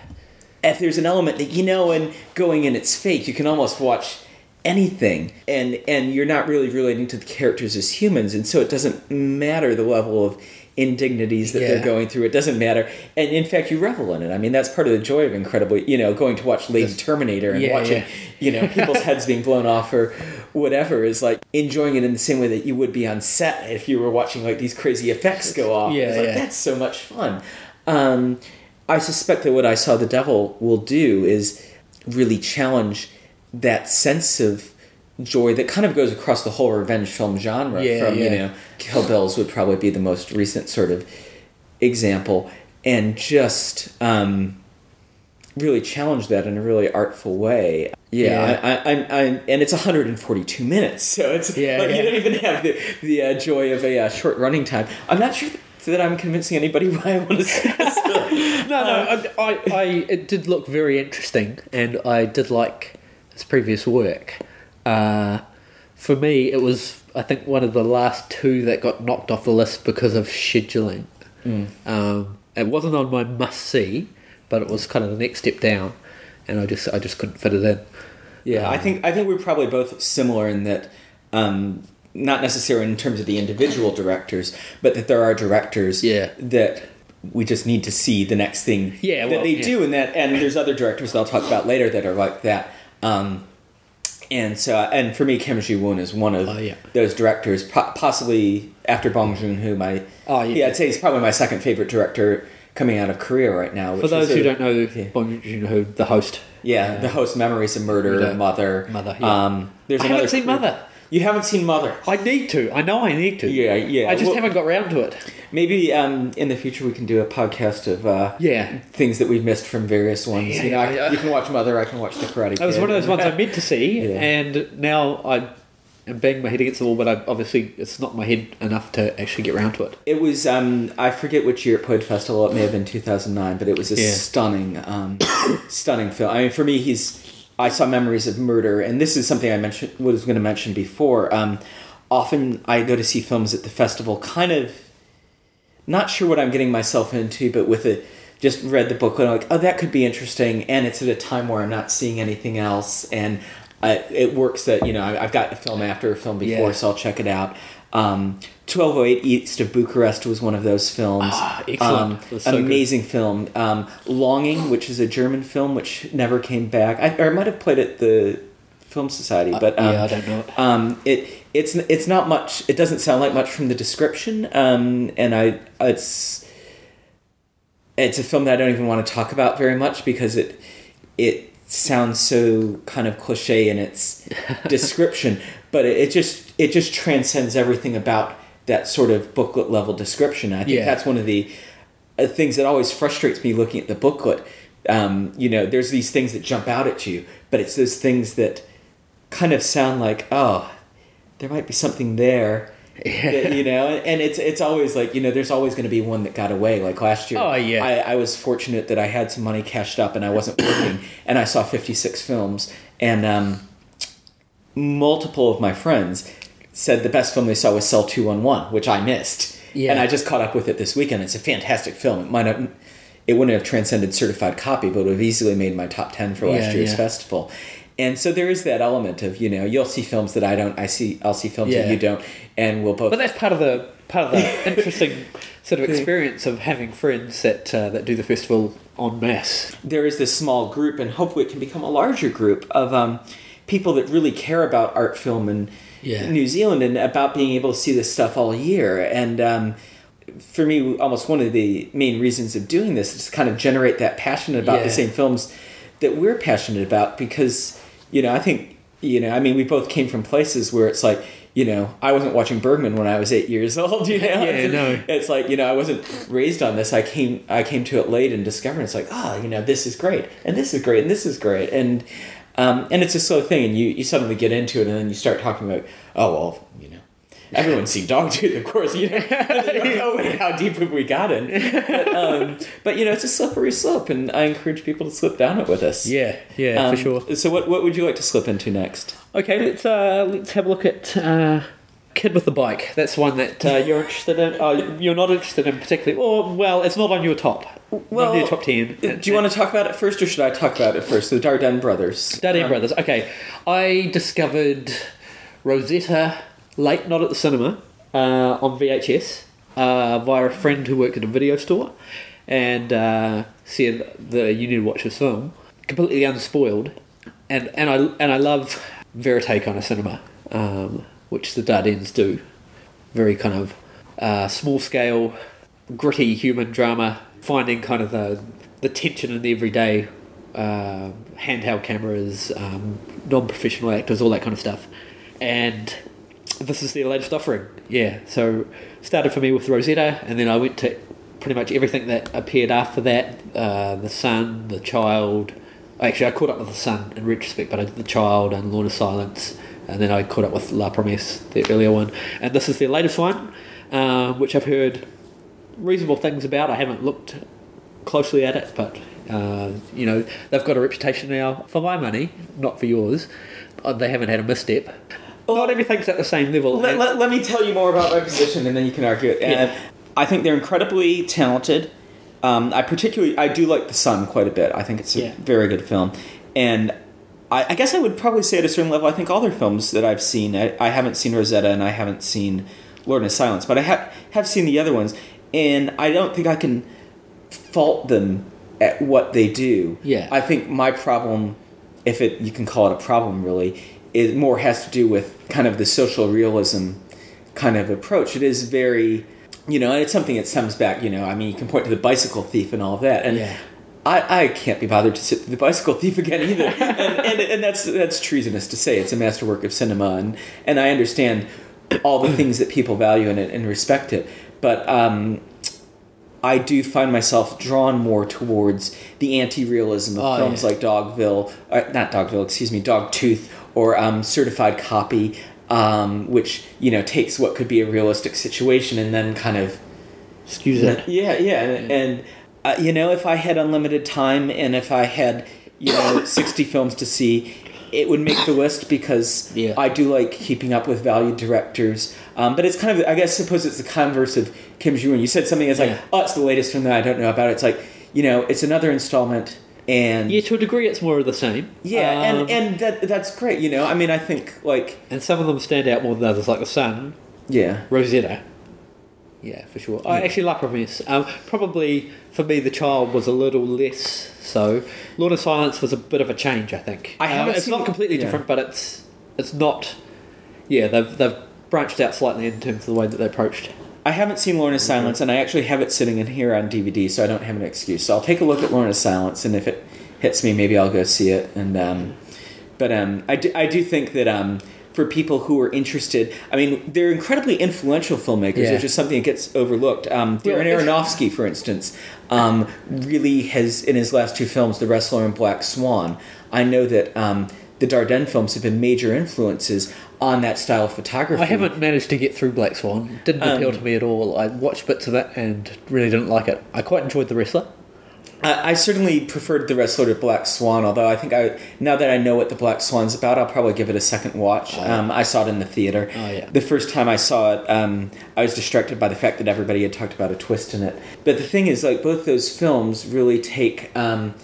Speaker 1: If there's an element that you know, and going in, it's fake. You can almost watch anything, and and you're not really relating to the characters as humans, and so it doesn't matter the level of indignities that
Speaker 2: Yeah.
Speaker 1: they're going through. It doesn't matter, and in fact, you revel in it. I mean, that's part of the joy of incredible. You know, going to watch Lady Terminator and
Speaker 2: Yeah,
Speaker 1: watching,
Speaker 2: yeah.
Speaker 1: you know, <laughs> people's heads being blown off or whatever is like enjoying it in the same way that you would be on set if you were watching like these crazy effects go off.
Speaker 2: Yeah,
Speaker 1: It's like,
Speaker 2: yeah.
Speaker 1: that's so much fun. Um, I suspect that what I saw the devil will do is really challenge that sense of joy that kind of goes across the whole revenge film genre.
Speaker 2: Yeah,
Speaker 1: from you
Speaker 2: yeah.
Speaker 1: know, Kill Bills would probably be the most recent sort of example, and just um, really challenge that in a really artful way. Yeah,
Speaker 2: Yeah.
Speaker 1: I, I, I'm, I'm, and it's 142 minutes, so it's
Speaker 2: Yeah,
Speaker 1: like you don't even have the the uh, joy of a uh, short running time. I'm not sure that I'm convincing anybody <laughs> why I want to see this. <laughs>
Speaker 2: No, no,
Speaker 1: Uh,
Speaker 2: I, I, I, it did look very interesting, and I did like his previous work. Uh, for me, it was, I think, one of the last two that got knocked off the list because of scheduling.
Speaker 1: Mm.
Speaker 2: Um, it wasn't on my must see, but it was kind of the next step down, and I just, I just couldn't fit it in.
Speaker 1: Yeah, I think I think we're probably both similar in that, um, not necessarily in terms of the individual directors, but that there are directors
Speaker 2: Yeah.
Speaker 1: that we just need to see the next thing
Speaker 2: Yeah,
Speaker 1: that
Speaker 2: well,
Speaker 1: they
Speaker 2: yeah.
Speaker 1: do, and that and there's other directors that I'll talk about later that are like that. Um, and so, and for me, Kim Ji Woon is one of
Speaker 2: Oh, yeah.
Speaker 1: those directors, po- possibly after Bong Joon Ho. My
Speaker 2: Oh, yeah.
Speaker 1: I'd say he's probably my second favorite director coming out of Korea right now.
Speaker 2: For those who
Speaker 1: a-
Speaker 2: don't know,
Speaker 1: yeah.
Speaker 2: Bong Joon-ho, the host.
Speaker 1: yeah, the host Memories of Murder,
Speaker 2: Yeah.
Speaker 1: Mother.
Speaker 2: Mother, yeah.
Speaker 1: Um, there's
Speaker 2: I
Speaker 1: another
Speaker 2: haven't seen Mother.
Speaker 1: You haven't seen Mother.
Speaker 2: I need to. I know I need to.
Speaker 1: Yeah, yeah.
Speaker 2: I just
Speaker 1: Well-
Speaker 2: haven't got round to it.
Speaker 1: Maybe um, in the future we can do a podcast of uh,
Speaker 2: Yeah.
Speaker 1: things that we've missed from various ones.
Speaker 2: Yeah,
Speaker 1: you know, I- you can watch Mother. I can watch The Karate Kid.
Speaker 2: That was one of those ones I meant to see, <laughs>
Speaker 1: Yeah.
Speaker 2: and now I am banging my head against the wall. But I, obviously, it's not my head enough to actually get round to it.
Speaker 1: It was um, I forget which year it played festival. It may have been two thousand nine, but it was a
Speaker 2: Yeah.
Speaker 1: stunning, um, <coughs> stunning film. I mean, for me, he's. I saw Memories of Murder, and this is something I mentioned was going to mention before. Um, often I go to see films at the festival, kind of not sure what I'm getting myself into, but with a just read the book and I'm like, oh, that could be interesting, and it's at a time where I'm not seeing anything else, and I, it works that you know I- I've got a film after a film before,
Speaker 2: Yeah.
Speaker 1: so I'll check it out. Um, 1208 East of Bucharest was one of those films.
Speaker 2: Ah, excellent.
Speaker 1: Um,
Speaker 2: so good.
Speaker 1: amazing film. Um, Longing, which is a German film which never came back. I, or I might have played at the Film Society, but um,
Speaker 2: yeah, I don't know
Speaker 1: um, it it's it's not much. It doesn't sound like much from the description, um, and I it's it's a film that I don't even want to talk about very much because it it sounds so kind of cliche in its <laughs> description, but it, it just it just transcends everything about that sort of booklet level description. I think
Speaker 2: Yeah.
Speaker 1: that's one of the uh, things that always frustrates me looking at the booklet. Um, you know, there's these things that jump out at you, but it's those things that kind of sound like, oh, there might be something there. that, you know, and, and it's it's always like you know, there's always going to be one that got away. Like last year,
Speaker 2: Oh, yeah.
Speaker 1: I, I was fortunate that I had some money cashed up and I wasn't working, <coughs> and I saw 56 films, and um, multiple of my friends said the best film they saw was Cell 211, which I missed,
Speaker 2: Yeah.
Speaker 1: and I just caught up with it this weekend. It's a fantastic film. It might have. It wouldn't have transcended certified copy, but it would have easily made my top ten for last
Speaker 2: Yeah,
Speaker 1: year's
Speaker 2: yeah.
Speaker 1: festival. and so there is that element of you know you'll see films that I don't I see I'll see films that you don't and we'll both
Speaker 2: But that's part of the part of the <laughs> interesting sort of experience of having friends that uh, that do the festival en masse.
Speaker 1: there is this small group, and hopefully it can become a larger group of um, people that really care about art film in
Speaker 2: Yeah.
Speaker 1: New Zealand and about being able to see this stuff all year. And um, for me, almost one of the main reasons of doing this is to kind of generate that passion about
Speaker 2: Yeah.
Speaker 1: the same films that we're passionate about because, you know, I think, you know, I mean, we both came from places where it's like, you know, I wasn't watching Bergman when I was eight years <laughs> old. You know,
Speaker 2: Yeah, no.
Speaker 1: it's like you know I wasn't raised on this. I came I came to it late and discovered it's like ah you know this is great and this is great and this is great and um, and it's a slow thing and you you suddenly get into it and then you start talking about oh well you know everyone's seen Dogtooth of course you know. <laughs> Oh wait how deep have we gotten? But, um, but you know it's a slippery slope and I encourage people to slip down it with us.
Speaker 2: Yeah, yeah,
Speaker 1: Um,
Speaker 2: for sure.
Speaker 1: so what what would you like to slip into next?
Speaker 2: Okay, let's uh, let's have a look at uh, Kid with the Bike. That's one that uh, you're interested in. Oh, you're not interested in particularly. Or well, it's not on your top. Well, not your top ten.
Speaker 1: do you want to talk about it first or should I talk about it first the Dardenne brothers
Speaker 2: Dardenne
Speaker 1: Um,
Speaker 2: Brothers. Okay, I discovered Rosetta late, not at the cinema, uh, on VHS uh, via a friend who worked at a video store, and uh, said that you need to watch this film, completely unspoiled, and and I and I love verite kind of cinema, um, which the Dardennes do, very kind of uh, small scale, gritty human drama, finding kind of the the tension in the everyday uh, handheld cameras, um, non-professional actors, all that kind of stuff. And this is their latest offering. Yeah, so started for me with Rosetta, and then I went to pretty much everything that appeared after that. Uh, the Son, The Child. Actually, I caught up with The Son in retrospect, but I did The Child and Lorna's Silence, and then I caught up with La Promesse, the earlier one. And this is their latest one, uh, which I've heard reasonable things about. I haven't looked closely at it, but uh, you know they've got a reputation now for my money, not for yours. Uh, They haven't had a misstep. not everything's at the same level.
Speaker 1: Let, let, let me tell you more about my position, and then you can argue it.
Speaker 2: Yeah.
Speaker 1: Uh, I think they're incredibly talented. Um, I particularly I do like The Son quite a bit. I think it's a
Speaker 2: Yeah.
Speaker 1: very good film, and I, I guess I would probably say at a certain level, I think all their films that I've seen, I, I haven't seen Rosetta and I haven't seen Lorna's Silence, but I have have seen the other ones, and I don't think I can fault them at what they do.
Speaker 2: Yeah.
Speaker 1: I think my problem, if it you can call it a problem, really, is more has to do with kind of the social realism kind of approach. It is very, you know, and it's something that stems back. You know, I mean, you can point to the bicycle thief and all of that, and.
Speaker 2: Yeah.
Speaker 1: I, I can't be bothered to sit through the bicycle thief again either, <laughs> and, and, and that's that's treasonous to say. It's a masterwork of cinema, and, and I understand all the things that people value in it and respect it, but um, I do find myself drawn more towards the anti-realism of
Speaker 2: Oh,
Speaker 1: films
Speaker 2: yeah.
Speaker 1: like Dogville, uh, not Dogville, excuse me, Dogtooth, or um, Certified Copy, um, which you know takes what could be a realistic situation and then kind of
Speaker 2: Excuse it.
Speaker 1: yeah, yeah, and, and uh, you know, if I had unlimited time and if I had you know <coughs> sixty films to see, it would make the list because
Speaker 2: Yeah.
Speaker 1: I do like keeping up with valued directors. Um, but it's kind of, I guess, suppose it's the converse of Kim Jee-woon. You said something that's like,
Speaker 2: Yeah.
Speaker 1: oh, it's the latest film that I don't know about. It's like, you know, it's another installment, and
Speaker 2: Yeah, to a degree, it's more of the same.
Speaker 1: yeah,
Speaker 2: Um,
Speaker 1: and and that that's great. You know, I mean, I think like,
Speaker 2: and some of them stand out more than others, like the Son,
Speaker 1: yeah,
Speaker 2: Rosetta. Yeah, for sure. I actually like Promesse. Um, probably for me, the child was a little less so. Lorna's Silence was a bit of a change, I think.
Speaker 1: I
Speaker 2: Um,
Speaker 1: haven't
Speaker 2: it's not completely
Speaker 1: yeah.
Speaker 2: different, but it's it's not. Yeah, they've they've branched out slightly in terms of the way that they approached.
Speaker 1: I haven't seen Lorna Silence, and I actually have it sitting in here on DVD, so I don't have an excuse. So I'll take a look at Lorna Silence, and if it hits me, maybe I'll go see it. And um, but um, I do, I do think that um, for people who are interested, I mean, they're incredibly influential filmmakers,
Speaker 2: Yeah.
Speaker 1: which is something that gets overlooked. Um, Darren Aronofsky, for instance, um, really has in his last two films, The Wrestler and Black Swan. I know that um, the Dardenne films have been major influences on that style of photography.
Speaker 2: I haven't managed to get through Black Swan. Didn't
Speaker 1: Um,
Speaker 2: appeal to me at all. I watched bits of it and really didn't like it. I quite enjoyed The Wrestler.
Speaker 1: I, I certainly preferred the wrestler to Black Swan, although I think I now that I know what the Black Swan's about, I'll probably give it a second watch. Um, I saw it in the theater.
Speaker 2: Oh, yeah.
Speaker 1: The first time I saw it, um, I was distracted by the fact that everybody had talked about a twist in it. But the thing is, like both those films really take um,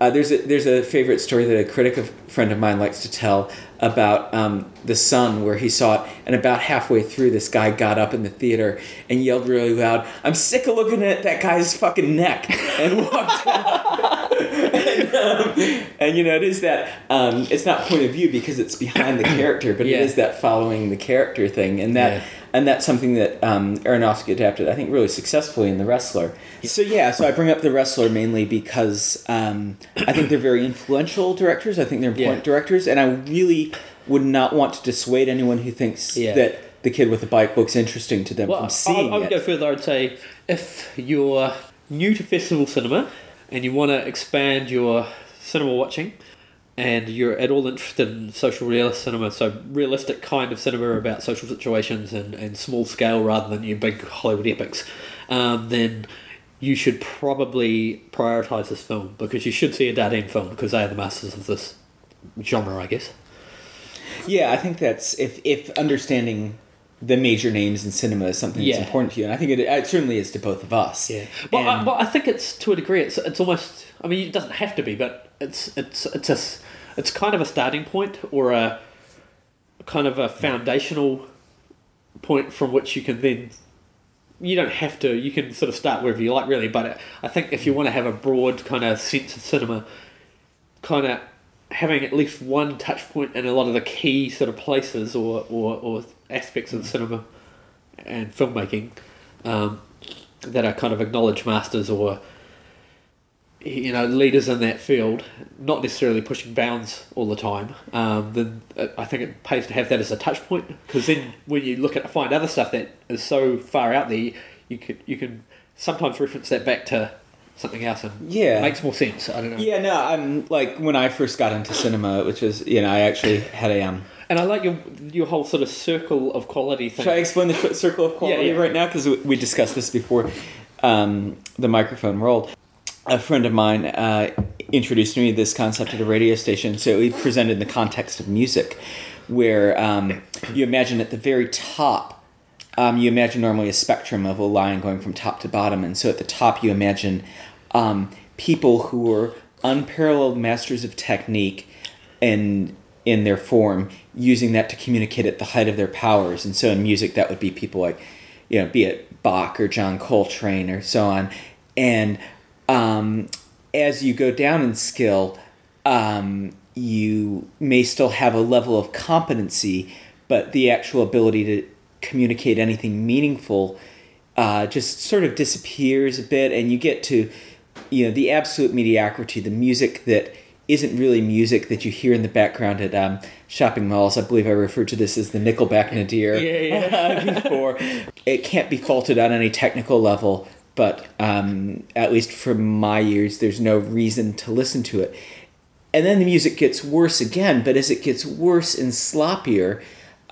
Speaker 1: Uh, there's a there's a favorite story that a critic of, friend of mine likes to tell about um, the son where he saw it, and about halfway through, this guy got up in the theater and yelled really loud, "I'm sick of looking at that guy's fucking neck," and <laughs> walked out. and, um, and, you know, it is that um, it's not point of view because it's behind the character, but
Speaker 2: Yeah.
Speaker 1: it is that following the character thing, and that
Speaker 2: Yeah.
Speaker 1: And that's something that um, Aronofsky adapted, I think, really successfully in The Wrestler. So yeah, so I bring up The Wrestler mainly because um, I think they're very influential directors. I think they're important
Speaker 2: Yeah.
Speaker 1: directors, and I really would not want to dissuade anyone who thinks
Speaker 2: Yeah.
Speaker 1: that the kid with the bike looks interesting to them
Speaker 2: Well,
Speaker 1: from
Speaker 2: I,
Speaker 1: seeing
Speaker 2: I would go further. I'd say if you're new to festival cinema and you want to expand your cinema watching, and you're at all interested in social realist cinema, so realistic kind of cinema about social situations and, and small scale rather than your big Hollywood epics, um, then you should probably prioritize this film because you should see a Dardenne film because they are the masters of this genre, I guess.
Speaker 1: Yeah, I think that's if if understanding the major names in cinema is something
Speaker 2: Yeah.
Speaker 1: that's important to you, and I think it, it certainly is to both of us.
Speaker 2: Yeah, well, I, well, I think it's to a degree. It's it's almost. I mean, it doesn't have to be, but it's it's it's a it's kind of a starting point or a kind of a foundational point from which you can then. You don't have to. You can sort of start wherever you like, really. But I think if you want to have a broad kind of sense of cinema, kind of having at least one touch point in a lot of the key sort of places or, or, or aspects of cinema and filmmaking um, that are kind of acknowledged masters or you know leaders in that field, not necessarily pushing bounds all the time. Um, then uh, I think it pays to have that as a touch point because then when you look at find other stuff that is so far out there, you could you can sometimes reference that back to something else and
Speaker 1: Yeah.
Speaker 2: makes more sense. I don't know.
Speaker 1: Yeah, no, I'm like when I first got into cinema, which was you know I actually had a um.
Speaker 2: And I like your your whole sort of circle of quality thing.
Speaker 1: Should I explain the circle of quality
Speaker 2: Yeah, yeah.
Speaker 1: right now? Because we discussed this before um, the microphone rolled. A friend of mine uh, introduced me to this concept at a radio station. So he presented in the context of music, where um, you imagine at the very top, um, you imagine normally a spectrum of a line going from top to bottom. And so at the top, you imagine um, people who are unparalleled masters of technique and in their form, using that to communicate at the height of their powers. And so in music, that would be people like, you know, be it Bach or John Coltrane or so on. And um, as you go down in skill, um, you may still have a level of competency, but the actual ability to communicate anything meaningful uh, just sort of disappears a bit, and you get to, you know, the absolute mediocrity, the music that isn't really music that you hear in the background at um, shopping malls. I believe I referred to this as the Nickelback nadir <laughs>
Speaker 2: Yeah, yeah. <laughs>
Speaker 1: before. It can't be faulted on any technical level, but um, at least from my ears, there's no reason to listen to it. And then the music gets worse again, but as it gets worse and sloppier,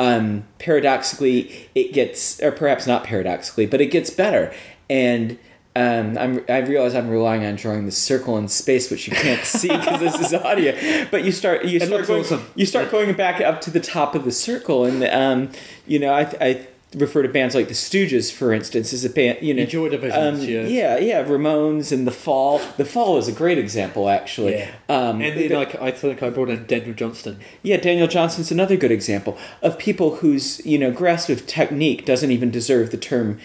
Speaker 1: um, paradoxically, it gets, or perhaps not paradoxically, but it gets better. And um, I'm, I realize I'm relying on drawing the circle in space, which you can't see because this is audio. But you start, you start going,
Speaker 2: awesome.
Speaker 1: you start going back up to the top of the circle, and um, you know, I, I refer to bands like the Stooges, for instance, as a band. You know,
Speaker 2: Joy Divisions,
Speaker 1: um,
Speaker 2: yeah.
Speaker 1: yeah, yeah, Ramones and the Fall. The Fall is a great example, actually.
Speaker 2: Yeah.
Speaker 1: Um,
Speaker 2: and then like I think I brought in Daniel Johnston.
Speaker 1: yeah, Daniel Johnston's another good example of people whose you know grasp of technique doesn't even deserve the term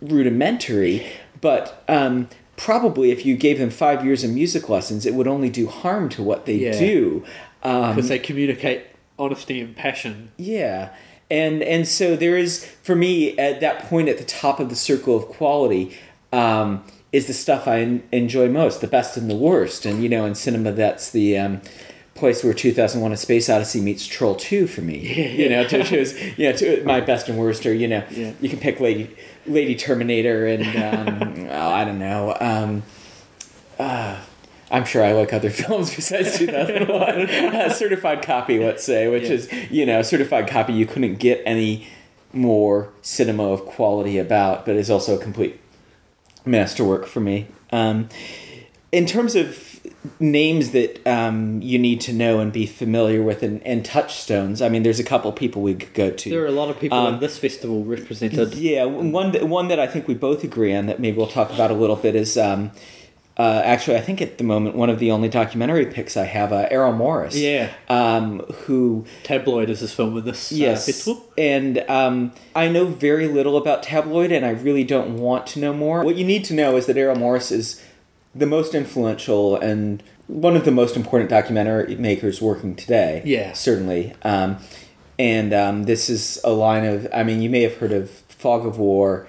Speaker 1: rudimentary, but um, probably if you gave them five years of music lessons, it would only do harm to what they
Speaker 2: Yeah.
Speaker 1: do. Um,
Speaker 2: because they communicate honesty and passion.
Speaker 1: yeah. And and so there is for me at that point at the top of the circle of quality um, is the stuff I en- enjoy most, the best and the worst. And you know, in cinema, that's the um, place where 2001: A Space Odyssey meets Troll 2 for me. You know, to choose you know to, my best and worst, or you know,
Speaker 2: Yeah.
Speaker 1: you can pick Lady Lady Terminator and um, <laughs> oh, I don't know. Um, uh, I'm sure I like other <laughs> films besides 2001. uh, certified copy, let's say, which
Speaker 2: Yeah.
Speaker 1: is, you know, certified copy you couldn't get any more cinema of quality about, but is also a complete masterwork for me. Um, in terms of names that um, you need to know and be familiar with and, and touchstones, I mean, there's a couple people we could go to.
Speaker 2: There are a lot of people
Speaker 1: Um,
Speaker 2: in this festival represented.
Speaker 1: Yeah, one that, one that I think we both agree on that maybe we'll talk about a little bit is um, uh, actually, I think at the moment one of the only documentary picks I have, uh, Errol Morris.
Speaker 2: Yeah.
Speaker 1: Um, who
Speaker 2: Tabloid is his film with this uh,
Speaker 1: yes,
Speaker 2: festival.
Speaker 1: and um, I know very little about tabloid, and I really don't want to know more. What you need to know is that Errol Morris is the most influential and one of the most important documentary makers working today.
Speaker 2: Yeah.
Speaker 1: certainly. Um, and um, this is a line of. I mean, you may have heard of Fog of War,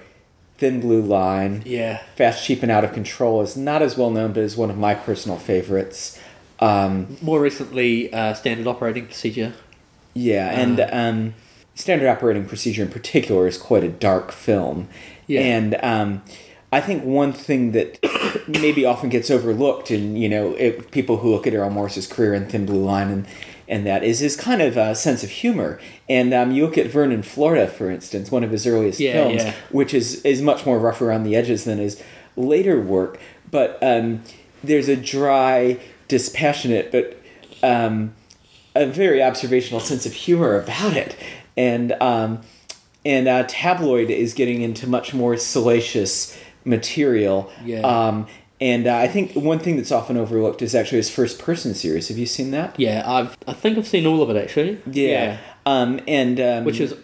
Speaker 1: Thin Blue Line.
Speaker 2: Yeah.
Speaker 1: Fast, Cheap, and Out of Control is not as well known, but is one of my personal favorites. Um,
Speaker 2: More recently, uh, Standard Operating Procedure.
Speaker 1: yeah, and
Speaker 2: Uh.
Speaker 1: um, Standard Operating Procedure in particular is quite a dark film.
Speaker 2: Yeah.
Speaker 1: And um, I think one thing that <coughs> maybe often gets overlooked in, you know, if people who look at Errol Morris's career in Thin Blue Line and, and that is his kind of uh, sense of humor. And um, you look at Vernon, Florida, for instance, one of his earliest
Speaker 2: Yeah,
Speaker 1: films,
Speaker 2: yeah.
Speaker 1: which is, is much more rough around the edges than his later work. But um, there's a dry, dispassionate, but um, a very observational sense of humor about it. And um, and uh, tabloid is getting into much more salacious material.
Speaker 2: Yeah.
Speaker 1: Um, and uh, I think one thing that's often overlooked is actually his first person series. Have you seen that?
Speaker 2: Yeah, I've I think I've seen all of it actually. Yeah.
Speaker 1: Um, and um,
Speaker 2: which is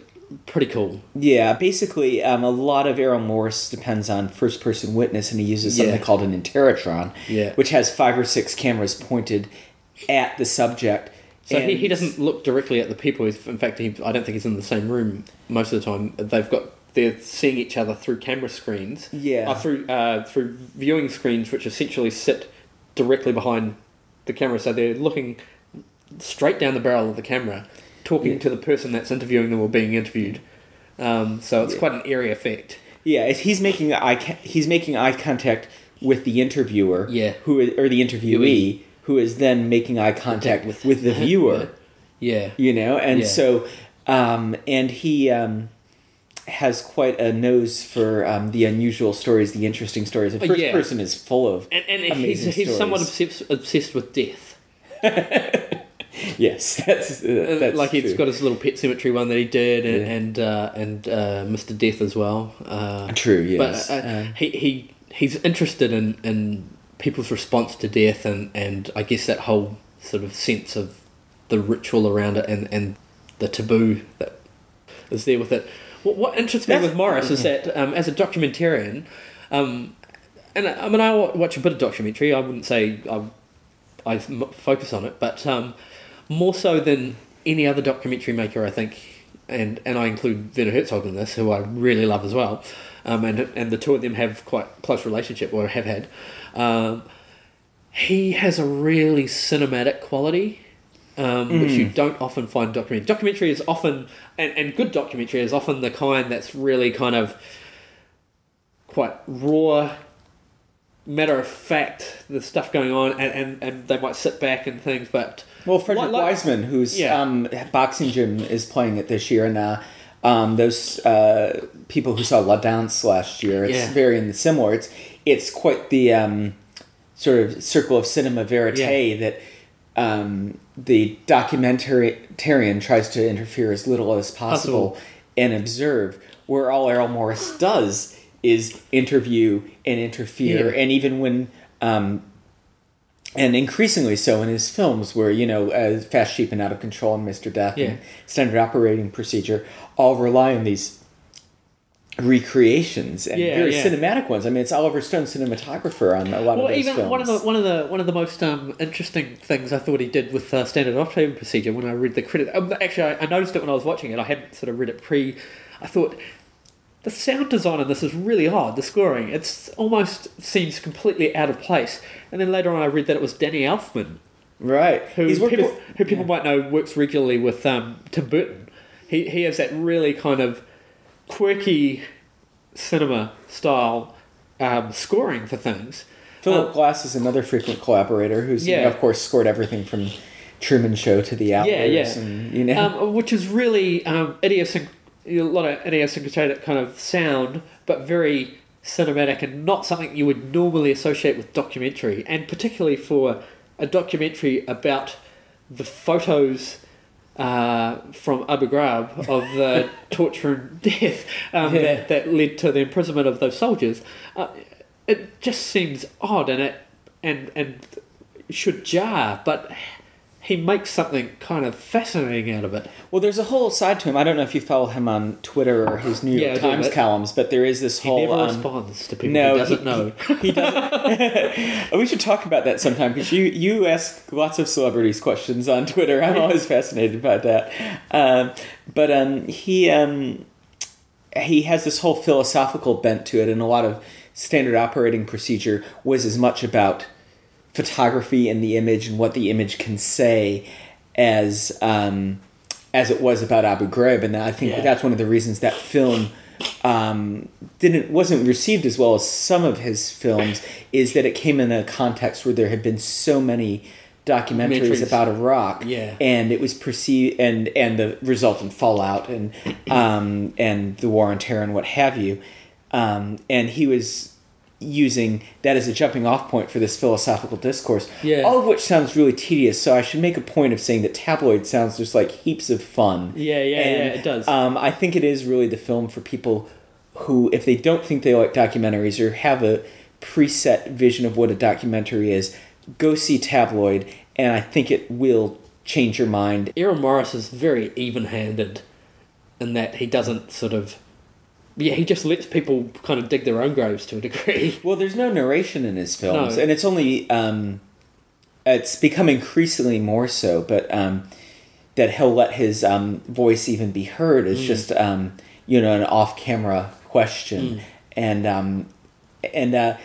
Speaker 2: pretty cool.
Speaker 1: Yeah, basically, um, a lot of Errol Morris depends on first person witness, and he uses something
Speaker 2: Yeah.
Speaker 1: called an interrotron,
Speaker 2: Yeah.
Speaker 1: which has five or six cameras pointed at the subject.
Speaker 2: So he,
Speaker 1: and-
Speaker 2: he doesn't look directly at the people. He's, in fact, he, I don't think he's in the same room most of the time. They've got they're seeing each other through camera screens.
Speaker 1: Yeah.
Speaker 2: Uh, through uh, through viewing screens, which essentially sit directly behind the camera. So they're looking straight down the barrel of the camera, talking
Speaker 1: Yeah.
Speaker 2: to the person that's interviewing them or being interviewed. Um, so it's
Speaker 1: Yeah.
Speaker 2: quite an eerie effect.
Speaker 1: Yeah, he's making eye ca- he's making eye contact with the interviewer,
Speaker 2: Yeah.
Speaker 1: who is, or the interviewee,
Speaker 2: Viewee.
Speaker 1: who is then making eye contact with, with the <laughs> viewer.
Speaker 2: Yeah.
Speaker 1: you know and so um, and he um, has quite a nose for um, the unusual stories the interesting stories the
Speaker 2: Uh,
Speaker 1: first
Speaker 2: yeah.
Speaker 1: person is full of
Speaker 2: And, and he's, he's somewhat obsessed, obsessed with death. <laughs>
Speaker 1: yes that's, uh,
Speaker 2: Uh,
Speaker 1: that's
Speaker 2: like he's got his little pet cemetery one that he did, and
Speaker 1: Yeah.
Speaker 2: and, uh, and uh, Mr. Death as well. Uh,
Speaker 1: true yes
Speaker 2: but uh,
Speaker 1: Um,
Speaker 2: he he he's interested in, in people's response to death, and, and I guess that whole sort of sense of the ritual around it, and, and the taboo that is there with it. What, what interests me
Speaker 1: That's-
Speaker 2: with Morris is that um, as a documentarian, um, and I I mean I watch a bit of documentary. I wouldn't say I focus on it, but um, more so than any other documentary maker, I think, and and I include Werner Herzog in this, who I really love as well, um, and and the two of them have quite close relationship or have had. Um, he has a really cinematic quality. Um, Which you don't often find documentary. Documentary is often, and, and good documentary is often the kind that's really kind of quite raw, matter of fact, the stuff going on, and, and, and they might sit back and things, but
Speaker 1: well frederick
Speaker 2: like- like-
Speaker 1: wiseman whose
Speaker 2: Yeah.
Speaker 1: um, boxing gym is playing it this year and uh, um, those uh, people who saw La Danse last year, it's
Speaker 2: Yeah.
Speaker 1: very similar. It's it's quite the um, sort of circle of cinema verite
Speaker 2: Yeah.
Speaker 1: that um, the documentarian tries to interfere as little as possible,
Speaker 2: Possible.
Speaker 1: and observe. Where all Errol Morris does is interview and interfere,
Speaker 2: Yeah.
Speaker 1: and even when. Um, and increasingly so in his films, where you know, uh, Fast, Cheap, and Out of Control, and Mr. Death,
Speaker 2: Yeah.
Speaker 1: and Standard Operating Procedure, all rely on these recreations and
Speaker 2: Yeah,
Speaker 1: very
Speaker 2: yeah.
Speaker 1: cinematic ones. I mean, it's Oliver Stone cinematographer on a lot
Speaker 2: well,
Speaker 1: of those
Speaker 2: even
Speaker 1: films.
Speaker 2: one of the one of the one of the most um, interesting things I thought he did with uh, Standard Operating Procedure when I read the credit. Um, actually, I, I noticed it when I was watching it. I hadn't sort of read it pre. I thought the sound design in this is really odd. The scoring, it's almost seems completely out of place. And then later on, I read that it was Danny Elfman
Speaker 1: right?
Speaker 2: who people
Speaker 1: with-
Speaker 2: who people might know works regularly with um, Tim Burton. He he has that really kind of quirky cinema style um, scoring for things.
Speaker 1: Philip
Speaker 2: Um,
Speaker 1: Glass is another frequent collaborator who's, you know,
Speaker 2: Yeah.
Speaker 1: of course, scored everything from Truman Show to The Outlaws.
Speaker 2: Yeah, yeah.
Speaker 1: And, you know,
Speaker 2: um, which is really um, idiosync- a lot of idiosyncratic kind of sound, but very cinematic and not something you would normally associate with documentary, and particularly for a documentary about the photos uh, from Abu Ghraib of the <laughs> torture and death um,
Speaker 1: Yeah.
Speaker 2: that, that led to the imprisonment of those soldiers. Uh, it just seems odd, and it and and should jar, but he makes something kind of fascinating out of it.
Speaker 1: Well, there's a whole side to him. I don't know if you follow him on Twitter or his New York
Speaker 2: Yeah,
Speaker 1: Times columns, but there is this
Speaker 2: He
Speaker 1: whole.
Speaker 2: never
Speaker 1: um,
Speaker 2: responds to people
Speaker 1: no,
Speaker 2: he doesn't
Speaker 1: he-
Speaker 2: know.
Speaker 1: He doesn't. <laughs> <laughs> we should talk about that sometime because you you ask lots of celebrities questions on Twitter. I'm always <laughs> fascinated by that. Um, but um, he um, he has this whole philosophical bent to it, and a lot of standard operating procedure was as much about photography and the image and what the image can say as um, as it was about Abu Ghraib, and I think
Speaker 2: Yeah.
Speaker 1: that's one of the reasons that film um, didn't wasn't received as well as some of his films is that it came in a context where there had been so many documentaries about Iraq,
Speaker 2: Yeah.
Speaker 1: and it was perceived and and the resultant fallout and um, and the war on terror and what have you, um, and he was using that as a jumping off point for this philosophical discourse.
Speaker 2: Yeah.
Speaker 1: All of which sounds really tedious, so I should make a point of saying that tabloid sounds just like heaps of fun.
Speaker 2: Yeah, yeah,
Speaker 1: And,
Speaker 2: yeah, it does.
Speaker 1: Um, I think it is really the film for people who, if they don't think they like documentaries or have a preset vision of what a documentary is, go see tabloid, and I think it will change your mind.
Speaker 2: Errol Morris is very even-handed in that he doesn't sort of yeah he just lets people kind of dig their own graves to a degree. <laughs>
Speaker 1: Well, there's no narration in his films,
Speaker 2: No.
Speaker 1: and it's only um, it's become increasingly more so. But um, that he'll let his um, voice even be heard is just um, you know an off-camera question, and um, and uh,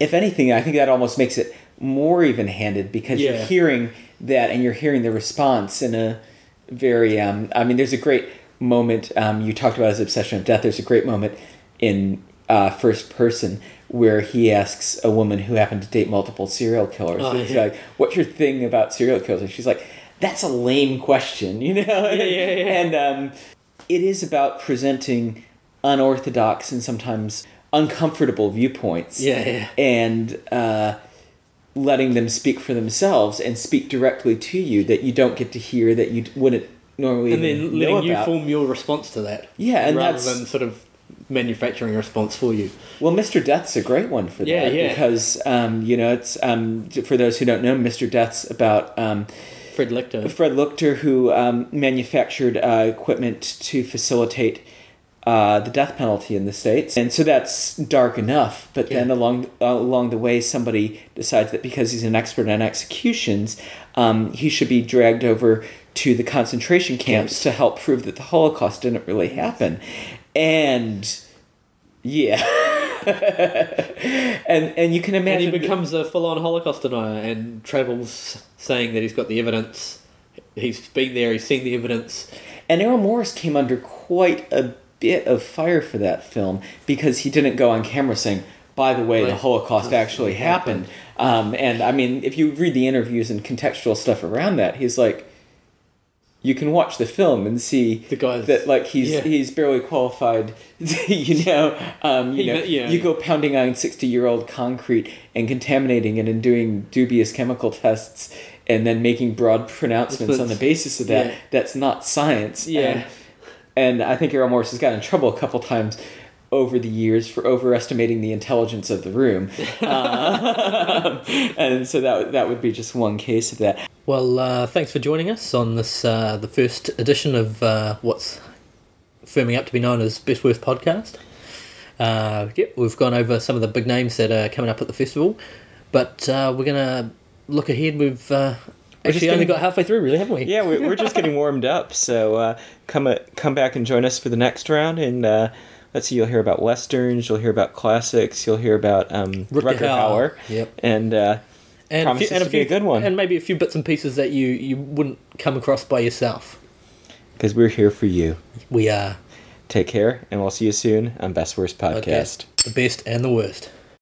Speaker 1: if anything, I think that almost makes it more even-handed because you're hearing that and you're hearing the response in a very. Um, I mean, there's a great moment. Um, you talked about his obsession of death. There's a great moment in uh, first person where he asks a woman who happened to date multiple serial killers.
Speaker 2: Oh, yeah.
Speaker 1: like, "What's your thing about serial killers?" And she's like, "That's a lame question," <laughs> you know.
Speaker 2: Yeah, yeah, yeah.
Speaker 1: And um, it is about presenting unorthodox and sometimes uncomfortable viewpoints
Speaker 2: Yeah, yeah.
Speaker 1: and uh, letting them speak for themselves and speak directly to you that you don't get to hear that you wouldn't normally
Speaker 2: and then letting you form your response to that.
Speaker 1: Yeah, and
Speaker 2: rather
Speaker 1: that's-
Speaker 2: than sort of manufacturing a response for you.
Speaker 1: Well, Mr. Death's a great one for
Speaker 2: Yeah,
Speaker 1: that
Speaker 2: yeah.
Speaker 1: because um, you know it's um, for those who don't know, Mr. Death's about um,
Speaker 2: Fred Lichter.
Speaker 1: Fred Leuchter who um, manufactured uh, equipment to facilitate uh, the death penalty in the states, and so that's dark enough. But then along uh, along the way, somebody decides that because he's an expert on executions, um, he should be dragged over to the concentration camps to help prove that the Holocaust didn't really happen, and yeah. <laughs> and and you can
Speaker 2: and
Speaker 1: imagine
Speaker 2: he becomes a full-on Holocaust denier and travels saying that he's got the evidence. He's been there. He's seen the evidence.
Speaker 1: And Errol Morris came under quite a bit of fire for that film because he didn't go on camera saying, by the way, the Holocaust actually happened. Um, and I mean, if you read the interviews and contextual stuff around that, he's like, you can watch the film and see
Speaker 2: The guy's-
Speaker 1: that like he's
Speaker 2: yeah.
Speaker 1: he's barely qualified. <laughs> you know, um, you know,
Speaker 2: yeah.
Speaker 1: you go pounding on sixty year old concrete and contaminating it and doing dubious chemical tests and then making broad pronouncements on the basis of that.
Speaker 2: Yeah.
Speaker 1: That's not science.
Speaker 2: Yeah.
Speaker 1: And, and I think Errol Morris has gotten in trouble a couple times over the years for overestimating the intelligence of the room. <laughs> Um, and so that that would be just one case of that.
Speaker 2: Well, uh, thanks for joining us on this uh, the first edition of uh, what's firming up to be known as Best Worst Podcast. Uh, yep, we've gone over some of the big names that are coming up at the festival, but uh, we're gonna look ahead. We've uh,
Speaker 1: just
Speaker 2: actually only got halfway through, really, haven't we?
Speaker 1: Yeah, we're, we're just getting warmed up. So uh, come uh, come back and join us for the next round. And uh, let's see, you'll hear about westerns, you'll hear about classics, you'll hear about um,
Speaker 2: Rutger
Speaker 1: Hauer.
Speaker 2: Yep.
Speaker 1: And uh,
Speaker 2: and
Speaker 1: promises to be a good one.
Speaker 2: and maybe a few bits and pieces that you you wouldn't come across by yourself.
Speaker 1: because we're here for you.
Speaker 2: We are
Speaker 1: Take care, and we'll see you soon on Best Worst Podcast.
Speaker 2: the best and the worst.